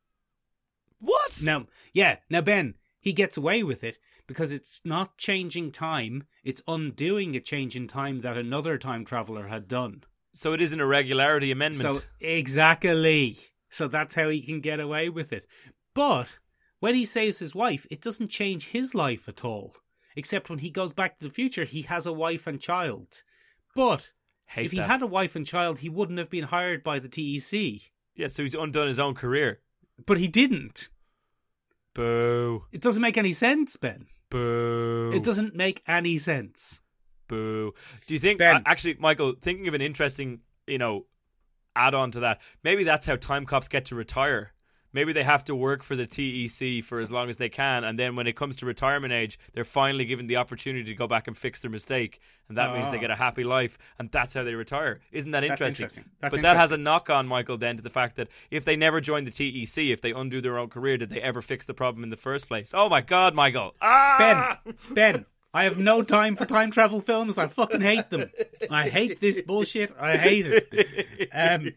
What? Now, yeah, now Ben, he gets away with it because it's not changing time; it's undoing a change in time that another time traveler had done. So it is an irregularity amendment. So exactly. So that's how he can get away with it. But when he saves his wife, it doesn't change his life at all. Except when he goes back to the future, he has a wife and child. But Hate if he had a wife and child, he wouldn't have been hired by the TEC. yeah, so he's undone his own career. But he didn't. Boo. It doesn't make any sense, Ben. Boo. It doesn't make any sense. Boo. Do you think Ben. uh, actually, Michael? Thinking of an interesting, you know, add-on to that. Maybe that's how time cops get to retire. Maybe they have to work for the TEC for as long as they can, and then when it comes to retirement age, they're finally given the opportunity to go back and fix their mistake, and that means they Ah. get a happy life, and that's how they retire. Isn't that That's interesting? interesting. That's but that has a knock on, Michael, then to the fact that if they never join the TEC, if they undo their own career, did they ever fix the problem in the first place? Oh my God, Michael! Ah! Ben, Ben, I have no time for time travel films. I fucking hate them. I hate this bullshit. I hate it. Um,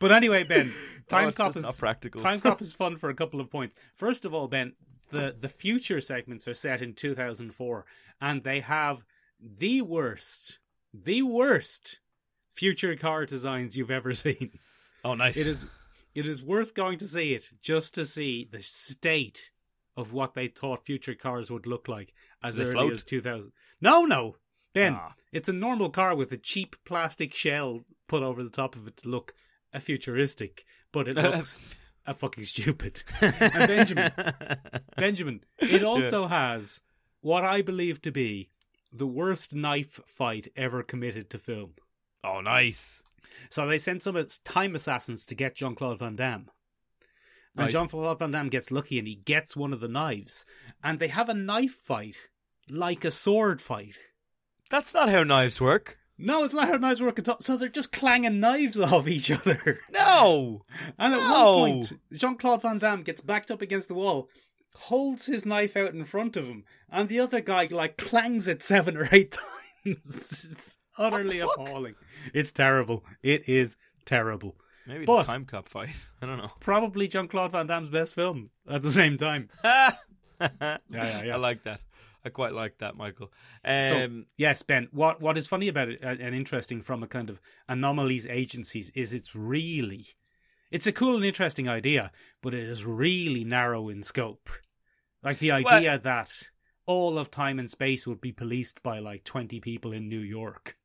but anyway, Ben, Time Oh, Cop is not practical. Time Cop is fun for a couple of points. First of all, Ben, the the future segments are set in 2004, and they have the worst, the worst future car designs you've ever seen. Oh, nice. It is it is worth going to see it just to see the state of what they thought future cars would look like as early float? as 2000. No, no. Ben, Ah. it's a normal car with a cheap plastic shell put over the top of it to look a futuristic, but it looks a fucking stupid. and Benjamin, Benjamin, it also has what I believe to be the worst knife fight ever committed to film. oh, nice. So they sent some as- time assassins to get Jean Claude Van Damme. And Right. Jean Claude Van Damme gets lucky and he gets one of the knives. And they have a knife fight like a sword fight. That's not how knives work. No, it's not how knives work at all. So they're just clanging knives off each other. No. And at No. one point, Jean Claude Van Damme gets backed up against the wall, holds his knife out in front of him, and the other guy like clangs it seven or eight times. it's utterly appalling. It's terrible. It is terrible. Maybe But- a time cop fight. I don't know. Probably Jean Claude Van Damme's best film at the same time. yeah, yeah, yeah. I like that. I quite like that, Michael. So, Um, yes, Ben. What what is funny about it uh, and interesting from a kind of anomalies agencies is it's really, it's a cool and interesting idea, but it is really narrow in scope. Like the Well- idea that all of time and space would be policed by like twenty people in New York.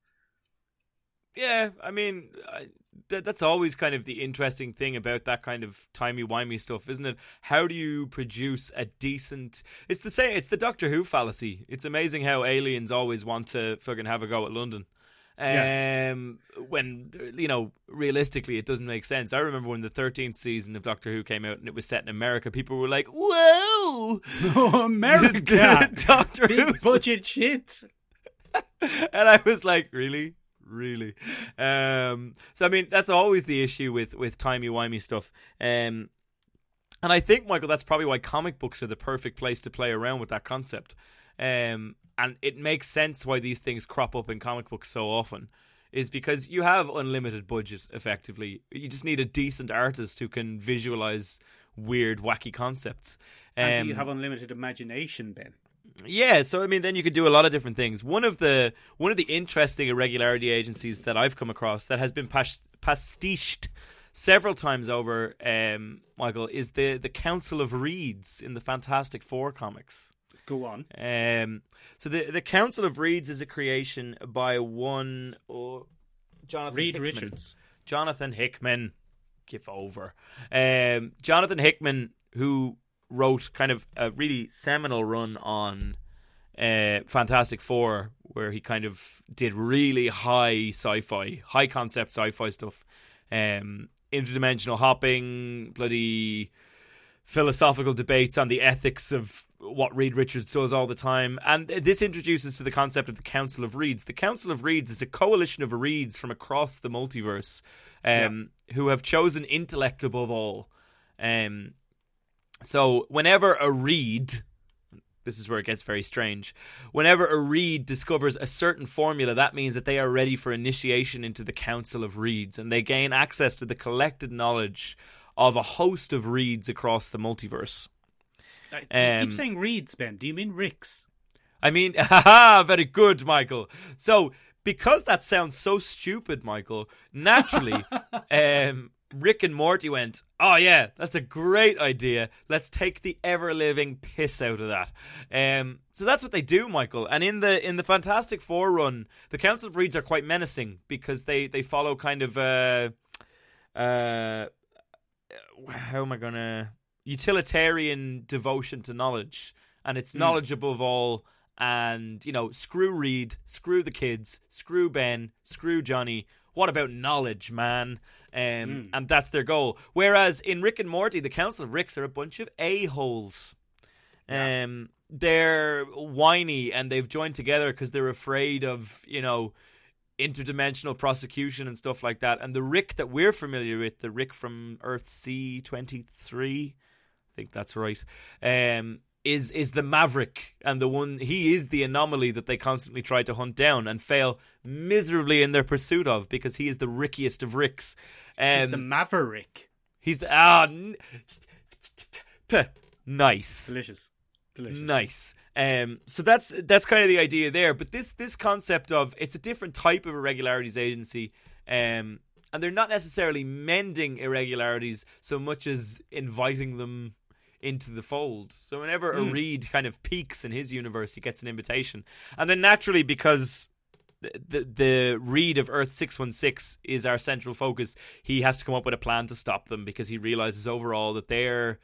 yeah, I mean, I, that, that's always kind of the interesting thing about that kind of timey wimey stuff, isn't it? How do you produce a decent? It's the same. It's the Doctor Who fallacy. It's amazing how aliens always want to fucking have a go at London. Yeah. Um, when you know, realistically, it doesn't make sense. I remember when the thirteenth season of Doctor Who came out and it was set in America. People were like, "Whoa, Oh, America, Doctor big Who's budget shit. and I was like, really, really. Um, so I mean, that's always the issue with with timey wimey stuff. Um, and I think Michael, that's probably why comic books are the perfect place to play around with that concept. Um, and it makes sense why these things crop up in comic books so often. Is because you have unlimited budget. Effectively, you just need a decent artist who can visualize weird, wacky concepts. And Um, do you have unlimited imagination, Ben? Yeah, so I mean, then you could do a lot of different things. One of the one of the interesting irregularity agencies that I've come across that has been pas- pastiched several times over, um, Michael, is the the Council of Reeds in the Fantastic Four comics. Go on. Um, so the the Council of Reeds is a creation by one oh, Jonathan Reed Hickman. Richards. Jonathan Hickman. Give over. Um, Jonathan Hickman, who wrote kind of a really seminal run on uh, Fantastic Four, where he kind of did really high sci-fi, high concept sci-fi stuff, um, interdimensional hopping, bloody philosophical debates on the ethics of what Reed Richards does all the time. And this introduces to the concept of the Council of Reeds. The Council of Reeds is a coalition of Reeds from across the multiverse um, who have chosen intellect above all. Um, so whenever a Reed. This is where it gets very strange. Whenever a Reed discovers a certain formula, that means that they are ready for initiation into the Council of Reeds, and they gain access to the collected knowledge of a host of Reeds across the multiverse. you Um, keep saying Reeds, Ben. Do you mean Ricks? I mean, haha, very good, Michael. So, because that sounds so stupid, Michael, naturally, um, Rick and Morty went, "Oh yeah, that's a great idea. Let's take the ever living piss out of that." Um, so that's what they do, Michael. And in the in the Fantastic Four run, the Council of Reeds are quite menacing because they they follow kind of uh, uh, how am I gonna utilitarian devotion to knowledge, and it's knowledge above all. And you know, screw Reed, screw the kids, screw Ben, screw Johnny. What about knowledge, man? Um, Hmm. And that's their goal. Whereas in Rick and Morty, the Council of Ricks are a bunch of a holes. Yeah. Um, they're whiny and they've joined together because they're afraid of you know interdimensional prosecution and stuff like that. And the Rick that we're familiar with, the Rick from Earth C twenty three, I think that's right. Um, is is the maverick and the one he is the anomaly that they constantly try to hunt down and fail miserably in their pursuit of because he is the rickiest of ricks. Um, He's the Maverick. he's the ah n- nice Delicious. Delicious. Nice. Um, so that's that's kind of the idea there. But this this concept of it's a different type of irregularities agency, um, and they're not necessarily mending irregularities so much as inviting them into the fold. So whenever a Reed kind of peaks in his universe, he gets an invitation, and then naturally because. The, the the Reed of Earth six one six is our central focus. He has to come up with a plan to stop them because he realizes overall that they're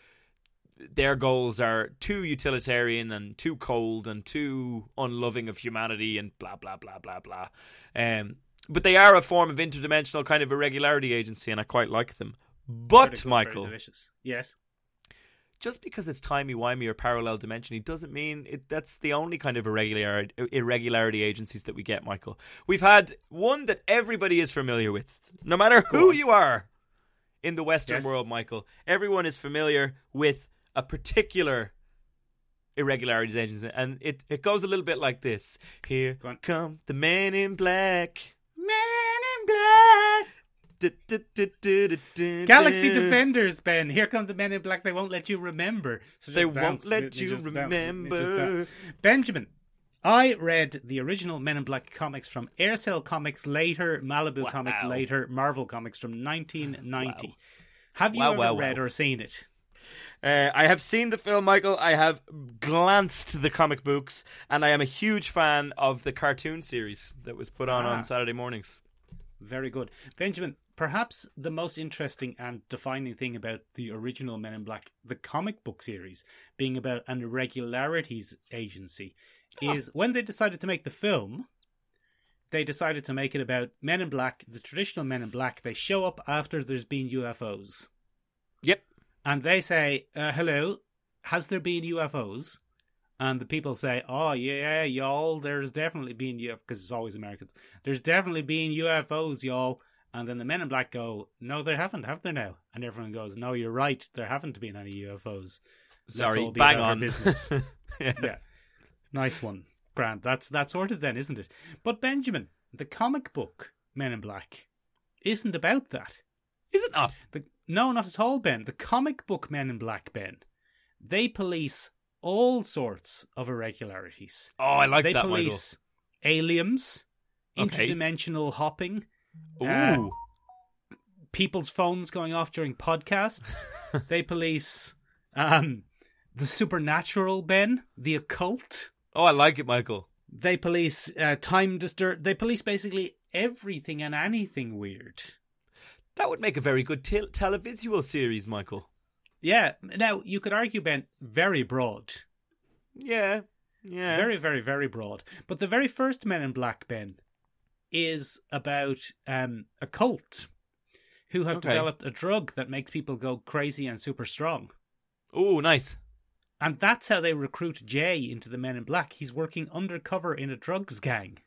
their goals are too utilitarian and too cold and too unloving of humanity and blah blah blah blah blah. Um, but they are a form of interdimensional kind of irregularity agency, and I quite like them. But Michael, delicious. Yes. Just because it's timey wimey or parallel dimensiony doesn't mean it, that's the only kind of irregularity, irregularity agencies that we get. Michael, we've had one that everybody is familiar with, no matter who you are in the Western Yes. world. Michael, everyone is familiar with a particular irregularities agency, and it it goes a little bit like this: Here come the men in black. Men in black. Galaxy. Defenders, Ben. Here come the men in black. They won't let you remember. So They bounce. won't let you remember. Benjamin, I read the original Men in Black comics from Aircel Comics later, Malibu Wow. Comics later, Marvel Comics from 1990. Have you Wow, ever wow, wow. read or seen it? Uh, I have seen the film, Michael. I have glanced the comic books, and I am a huge fan of the cartoon series that was put on Ah. on Saturday mornings. Very good. Benjamin, perhaps the most interesting and defining thing about the original Men in Black, the comic book series, being about an irregularities agency, is when they decided to make the film, they decided to make it about Men in Black, the traditional Men in Black. They show up after there's been UFOs. Yep. And they say, uh, hello, has there been UFOs? And the people say, oh, yeah, y'all, there's definitely been UFOs, because it's always Americans. There's definitely been UFOs, y'all. And then the men in black go, no, there haven't, have there now? And everyone goes, no, you're right, there haven't been any UFOs. Sorry, bang our on. business. yeah. yeah. Nice one. Grant. That's that's sorted then, isn't it? But Benjamin, the comic book Men in Black isn't about that. Is it not? The, no, not at all, Ben. The comic book Men in Black, Ben, they police all sorts of irregularities. Oh, I like they that, They police aliens, Okay. interdimensional hopping, Uh, Ooh. people's phones going off during podcasts. they police um, the supernatural, Ben, the occult. oh, I like it, Michael. They police uh, time disturb. They police basically everything and anything weird. That would make a very good tel- televisual series, Michael. Yeah. Now you could argue, Ben, very broad, Yeah. Yeah. very, very, very broad. But the very first Men in Black, Ben, is about um, a cult who have Okay. developed a drug that makes people go crazy and super strong. Oh, nice. And that's how they recruit Jay into the Men in Black. He's working undercover in a drugs gang.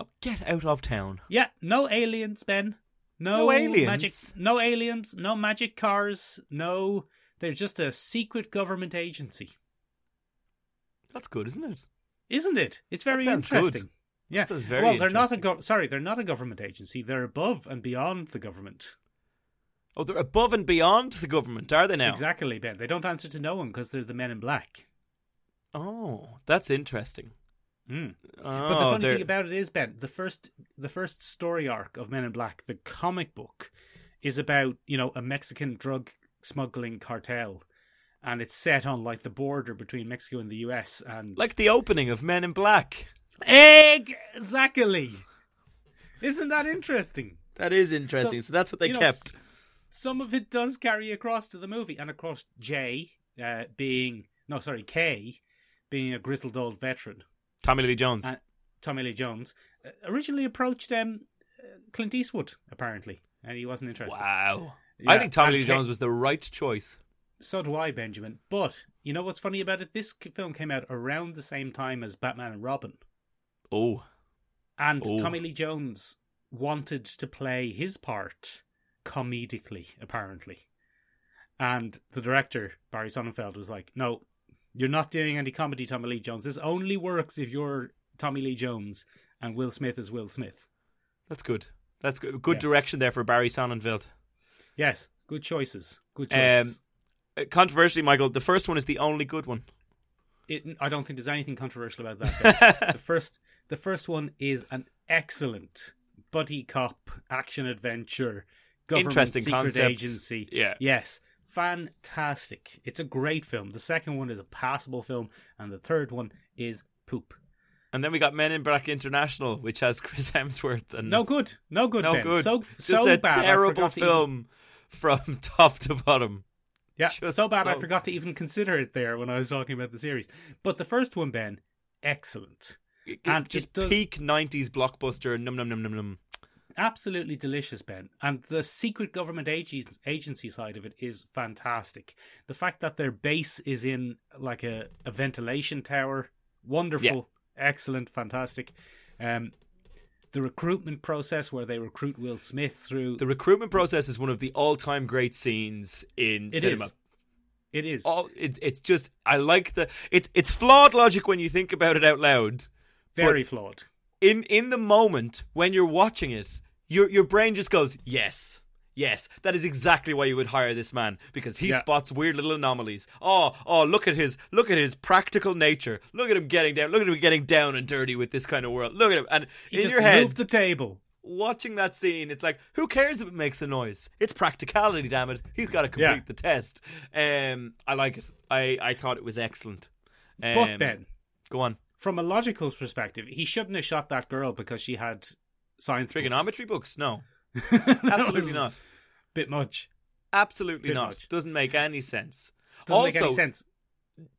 Oh, get out of town. Yeah, no aliens, Ben. No, No aliens? magic. No aliens. No magic cars. No, they're just a secret government agency, That's good, isn't it? isn't it? It's very interesting. good. Yeah. sounds very well, they're not a go- sorry, they're not a government agency. They're above and beyond the government. Oh, they're above and beyond the government, are they now? Exactly, Ben. They don't answer to no one because they're the Men in Black. Oh, that's interesting. Mm. Oh, But the funny they're- thing about it is, Ben, the first the first story arc of Men in Black, the comic book, is about you know a Mexican drug smuggling cartel, and it's set on like the border between Mexico and the U.S. and like the opening of Men in Black. Exactly. Isn't that interesting? That is interesting. So, that's what they know, kept. some of it does carry across to the movie, and of course, Jay uh, being no, sorry, Kay being a grizzled old veteran, Tommy Lee Jones. uh, Tommy Lee Jones uh, originally approached um, Clint Eastwood apparently, and he wasn't interested. Wow. Yeah, I think Tommy Lee Jones was the right choice. So do I, Benjamin. But you know what's funny about it? This film came out around the same time as Batman and Robin, Oh, and Oh. Tommy Lee Jones wanted to play his part comedically, apparently. And the director Barry Sonnenfeld was like, "No, you're not doing any comedy, Tommy Lee Jones. This only works if you're Tommy Lee Jones and Will Smith is Will Smith." that's good. That's good. Good Yeah. direction there for Barry Sonnenfeld. Yes, good choices. Good Um, choices. Uh, Controversially, Michael, the first one is the only good one. It, I don't think there's anything controversial about that. the first, the first one is an excellent buddy cop action adventure, government Interesting secret concept. agency. Yeah. Yes, fantastic. It's a great film. The second one is a passable film, and the third one is poop. And then we got Men in Black International, which has Chris Hemsworth and No good. No good. no ben. good. So Just so a bad. Terrible to even- film from top to bottom. Yeah, Just so bad I forgot to even consider it there when I was talking about the series. But the first one, Ben, excellent. It- And just does- peak '90s blockbuster. Num num num num num. absolutely delicious, Ben. And the secret government agency, agency side of it is fantastic. The fact that their base is in like a, a ventilation tower, wonderful, excellent, fantastic. Um, the recruitment process where they recruit Will Smith through The recruitment process is one of the all-time great scenes in it cinema. is. It is. All it's just I like the it's it's flawed logic when you think about it out loud. very flawed. in in the moment when you're watching it, your your brain just goes, "Yes. Yes, that is exactly why you would hire this man because he Yeah. spots weird little anomalies. Oh, oh, look at his look at his practical nature. Look at him getting down. Look at him getting down and dirty with this kind of world. Look at him. And He in just your head, moved the table. watching that scene, it's like, who cares if it makes a noise? It's practicality, damn it. He's got to complete Yeah. the test. Um, I like it. I I thought it was excellent. Um, But then, go on. from a logical perspective, he shouldn't have shot that girl because she had science. Trigonometry books? No, That absolutely not. Bit much. Absolutely Bit not. much. Doesn't make any sense. Doesn't also, make any sense.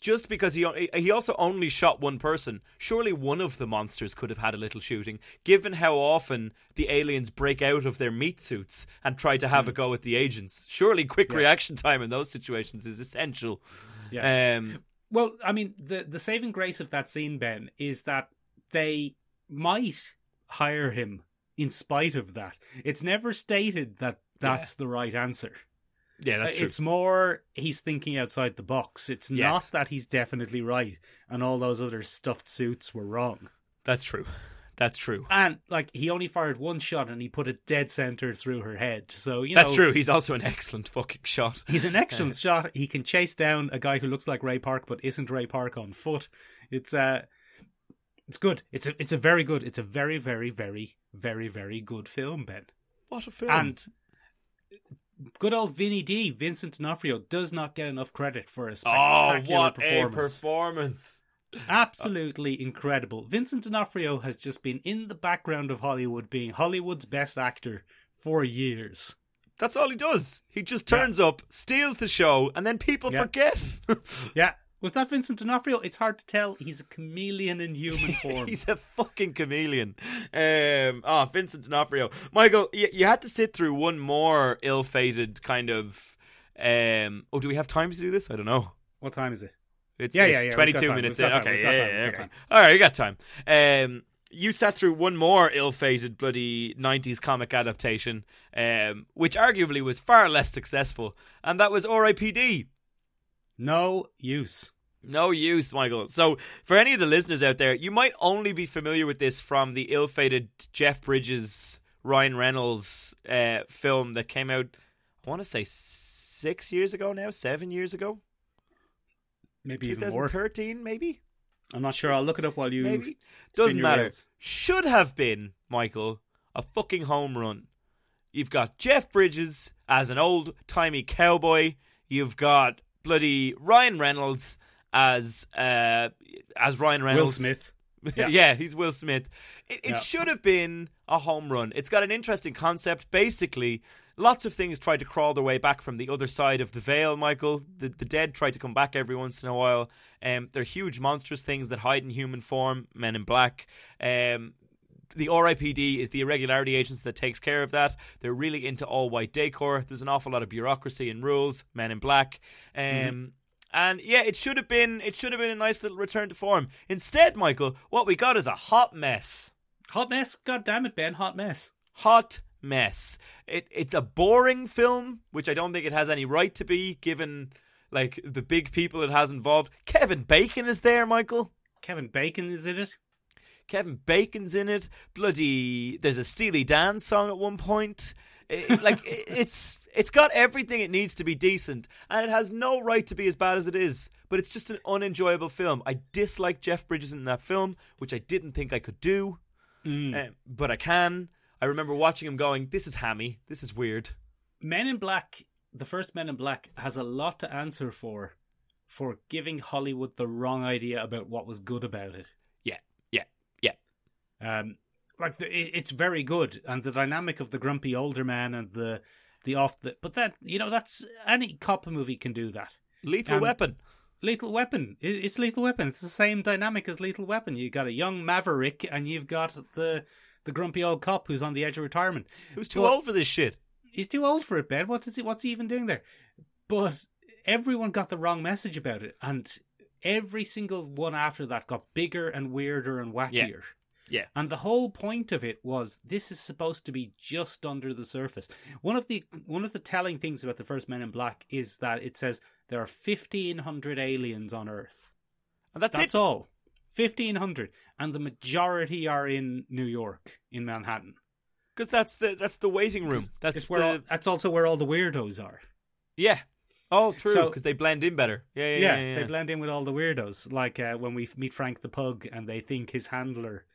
just because he he also only shot one person, surely one of the monsters could have had a little shooting. Given how often the aliens break out of their meat suits and try to have a go at the agents, surely quick Hmm. Yes. reaction time in those situations is essential. Yes. Um, Well, I mean, the the saving grace of that scene, Ben, is that they might hire him in spite of that. It's never stated that that's the right answer. yeah, that's Uh, true. It's more he's thinking outside the box. It's Yes. not that he's definitely right and all those other stuffed suits were wrong. That's true. That's true. And like he only fired one shot and he put it dead center through her head. So you know That's know, true. He's also an excellent fucking shot. He's an excellent shot. He can chase down a guy who looks like Ray Park but isn't Ray Park on foot. It's uh it's good. It's a it's a very good. It's a very very very very very good film, Ben. What a film! And good old Vinny D, Vincent D'Onofrio, does not get enough credit for a oh, spectacular what performance. a performance! Absolutely incredible. Vincent D'Onofrio has just been in the background of Hollywood, being Hollywood's best actor for years. That's all he does. He just Yeah. turns up, steals the show, and then people Yeah. forget. Yeah. Was that Vincent D'Onofrio? It's hard to tell. He's a chameleon in human form. He's a fucking chameleon. Um, oh, Vincent D'Onofrio. Michael, you, you had to sit through one more ill-fated kind of. Um, oh, do we have time to do this? I don't know. what time is it? It's, Yeah, it's yeah, yeah, 22 minutes in. Okay, yeah, yeah, okay. time. All right, you got time. Um, you sat through one more ill-fated bloody 90s comic adaptation, um, which arguably was far less successful, and that was R.I.P.D. No use. No use, Michael. So, for any of the listeners out there, you might only be familiar with this from the ill-fated Jeff Bridges, Ryan Reynolds uh, film that came out. I want to say six years ago now, seven years ago, Maybe even more. 2013, maybe. I'm not sure. I'll look it up while you. Maybe doesn't matter. rails. Should have been Michael a fucking home run. You've got Jeff Bridges as an old timey cowboy. You've got bloody Ryan Reynolds as uh as Ryan Reynolds. Will Smith. Yeah. Yeah. he's Will Smith. It, it Yeah. should have been a home run. It's got an interesting concept. Basically, lots of things try to crawl their way back from the other side of the veil, Michael. The, the dead try to come back every once in a while. Um, they're huge, monstrous things that hide in human form, men in black. Um, the RIPD is the irregularity agency that takes care of that. They're really into all white decor. There's an awful lot of bureaucracy and rules. Men in Black, um, Mm-hmm. and yeah, it should have been it should have been a nice little return to form. Instead, Michael, what we got is a hot mess. Hot mess. God damn it, Ben. Hot mess. Hot mess. It it's a boring film, which I don't think it has any right to be, given like the big people it has involved. Kevin Bacon is there, Michael. Kevin Bacon is in it. Kevin Bacon's in it. Bloody, there's a Steely Dan song at one point. It- like it- it's it's got everything it needs to be decent, and it has no right to be as bad as it is. But it's just an unenjoyable film. I dislike Jeff Bridges in that film, which I didn't think I could do, Mm. uh, but I can. I remember watching him going, "This is hammy. This is weird." Men in Black, the first Men in Black, has a lot to answer for for giving Hollywood the wrong idea about what was good about it. Um, like the, it, it's very good, and the dynamic of the grumpy older man and the the off the but that you know that's any cop movie can do that. Lethal Um, Weapon. Lethal Weapon, it's Lethal Weapon. It's the same dynamic as Lethal Weapon. You got a young maverick, and you've got the the grumpy old cop who's on the edge of retirement. Who's too Well, old for this shit? He's too old for it, Ben. What is he? What's he even doing there? But everyone got the wrong message about it, and every single one after that got bigger and weirder and wackier. Yeah. And the whole point of it was this is supposed to be just under the surface. One of the one of the telling things about the first Men in Black is that it says there are fifteen hundred aliens on Earth. And that's, That's it. all. Fifteen hundred. And the majority are in New York, in Manhattan. Because that's the that's the waiting room. That's where the all, that's also where all the weirdos are. yeah. Oh, true. So- Because they blend in better. Yeah, yeah, Yeah, yeah. yeah, they blend in with all the weirdos. Like uh, when we meet Frank the Pug, and they think his handler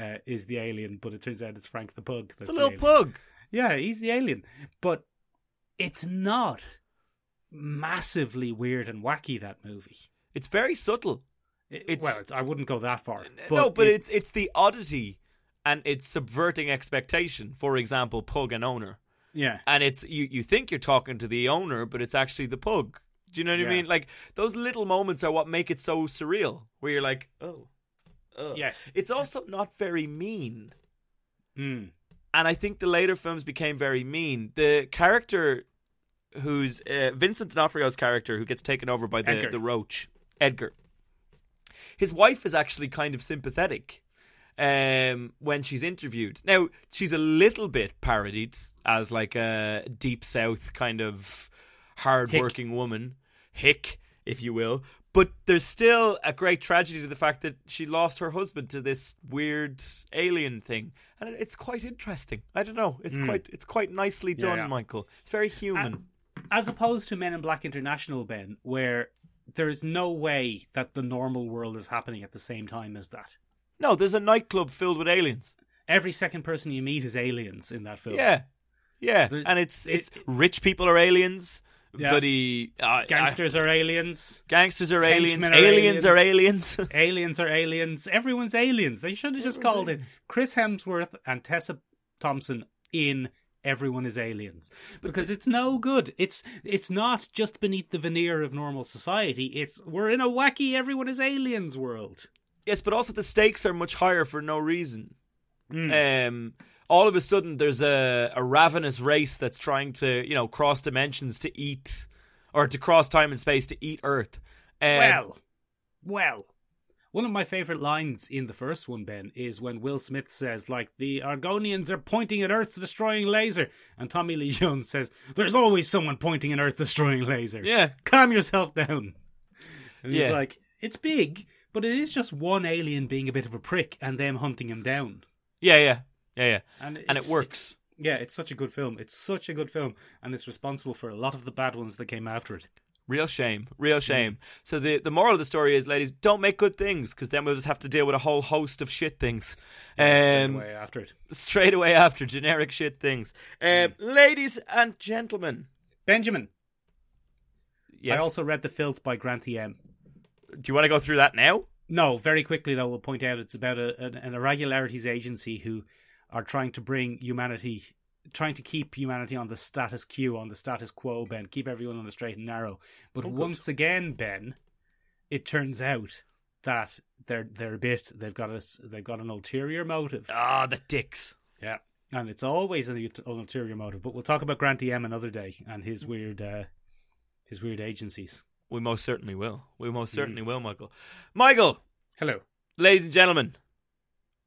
uh, is the alien, but it turns out it's Frank the Pug. It's that's a little alien. pug. Yeah, he's the alien, but it's not massively weird and wacky. That movie. It's very subtle. It's- well, it's, I wouldn't go that far. no, but it- it's it's the oddity and it's subverting expectation. For example, pug and owner, yeah, and it's you you think you're talking to the owner, but it's actually the pug. Do you know what Yeah. I mean? Like those little moments are what make it so surreal. Where you're like, oh, oh. yes, It's also not very mean. mm. and I think the later films became very mean. The character who's uh, Vincent D'Onofrio's character who gets taken over by the, Edgar. the roach, Edgar. His wife is actually kind of sympathetic um, when she's interviewed. Now she's a little bit parodied as like a deep south kind of hard-working woman, hick, if you will. But there's still a great tragedy to the fact that she lost her husband to this weird alien thing, and it's quite interesting. I don't know. It's quite it's quite nicely Hmm. Yeah, done, yeah. Michael. It's very human. as opposed to Men in Black International, Ben, where there's no way that the normal world is happening at the same time as that. no, there's a nightclub filled with aliens. Every second person you meet is aliens in that film. Yeah, yeah, There's- and it's it- it's rich people are aliens. Yeah. Bloody uh, Gangsters are aliens. gangsters are aliens. Are aliens are aliens. aliens are aliens. Everyone's aliens. They should have just Everyone's called it. Chris Hemsworth and Tessa Thompson in Everyone is Aliens because it's no good. It's it's not just beneath the veneer of normal society. It's we're in a wacky Everyone is Aliens world. yes, but also the stakes are much higher for no reason. Hmm. Um, all of a sudden, there's a, a ravenous race that's trying to, you know, cross dimensions to eat, or to cross time and space to eat Earth. Um, Well, well. One of my favorite lines in the first one, Ben, is when Will Smith says, like, the Argonians are pointing at Earth destroying laser. And Tommy Lee Jones says, there's always someone pointing an Earth destroying laser. yeah, Calm yourself down. And he's Yeah. like, it's big, but it is just one alien being a bit of a prick and them hunting him down. yeah, yeah, yeah, yeah, And, and it works. it's- yeah, it's such a good film. It's such a good film. And it's responsible for a lot of the bad ones that came after it. Real shame, real shame. So the the moral of the story is, ladies, don't make good things because then we'll just have to deal with a whole host of shit things. Straight Um, away after it. straight away after generic shit things. Um, Ladies and gentlemen, Benjamin. yes. I also read The Filth by Grant E.M. do you want to go through that now? No, very quickly though, we'll point out it's about a, an, an irregularities agency who are trying to bring humanity, trying to keep humanity on the status quo, on the status quo, Ben, keep everyone on the straight and narrow. But Oh, good. once again, Ben, it turns out that they're they're a bit they've got a they've got an ulterior motive. Ah, the dicks. Yeah, and it's always an, an ulterior motive. But we'll talk about Grant DM another day and his weird uh, his weird agencies. We most certainly will. We most certainly will, Michael. Michael, Hello. ladies and gentlemen,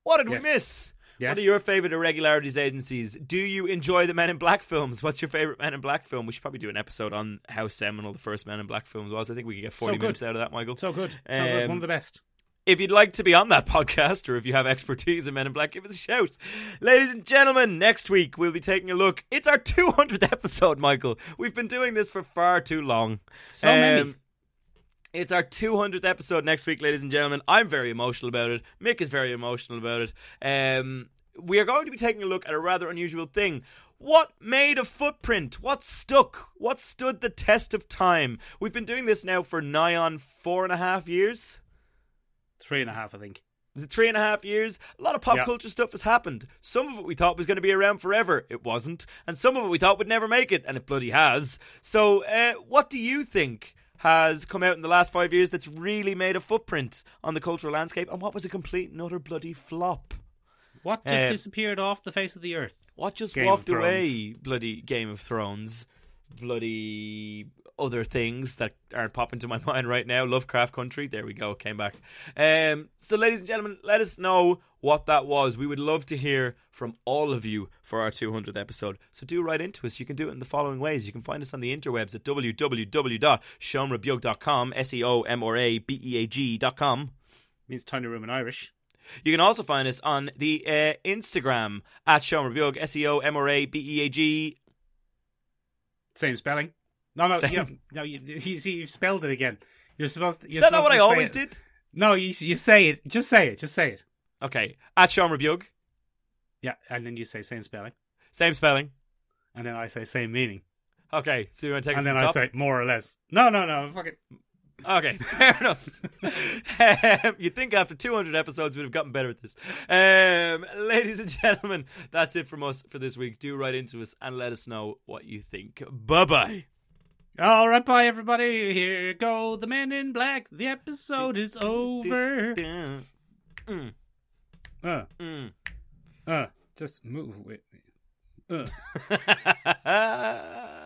what did Yes. we miss? Yes. What are your favorite irregularities agencies? Do you enjoy the Men in Black films? What's your favorite Men in Black film? We should probably do an episode on how seminal the first Men in Black films was. I think we could get 40 So minutes out of that, Michael. So good. So good. Um, One of the best. if you'd like to be on that podcast or if you have expertise in Men in Black, give us a shout. Ladies and gentlemen, next week we'll be taking a look. It's our 200th episode, Michael. We've been doing this for far too long. So many. It's our 200th episode next week, ladies and gentlemen. I'm very emotional about it. Mick is very emotional about it. Um, we are going to be taking a look at a rather unusual thing. What made a footprint? What stuck? What stood the test of time? We've been doing this now for nigh on four and a half years. Three and a half, I think. Was it three and a half years? A lot of pop Yeah. culture stuff has happened. Some of it we thought was going to be around forever. It wasn't. And some of it we thought would never make it. And it bloody has. So, uh, what do you think has come out in the last five years that's really made a footprint on the cultural landscape? And what was a complete and utter bloody flop? What just Uh, disappeared off the face of the earth? What just Game of walked Thrones. away? Bloody Game of Thrones. Bloody other things that aren't popping to my mind right now. Lovecraft Country. There we go. Came back. Um, so, ladies and gentlemen, let us know what that was. We would love to hear from all of you for our 200th episode. So do write into us. You can do it in the following ways. You can find us on the interwebs at www.seomrabeag.com, S-E-O-M-R-A-B-E-A-G.com. means tiny room in Irish. You can also find us on the uh, Instagram at Seomrabeag, S-E-O-M-R-A-B-E-A-G. Same spelling. No, no, yeah, no. You, you see, you've spelled it again. You're supposed to. Is You're that not what I always it. did? No, you you say it. Just say it. Just say it. Okay, at Seomrabeag. Yeah, and then you say same spelling, Same spelling. and then I say same meaning, Okay, so you want to take and it then I the top? say more or less. No, no, no. Fuck it. Okay, fair enough. um, you'd think after 200 episodes we'd have gotten better at this. Um, ladies and gentlemen, that's it from us for this week. Do write into us and let us know what you think. Bye bye. All right, bye everybody. Here go the man in Black. The episode is over. Mm, Uh, mm. uh, just move with me. Uh.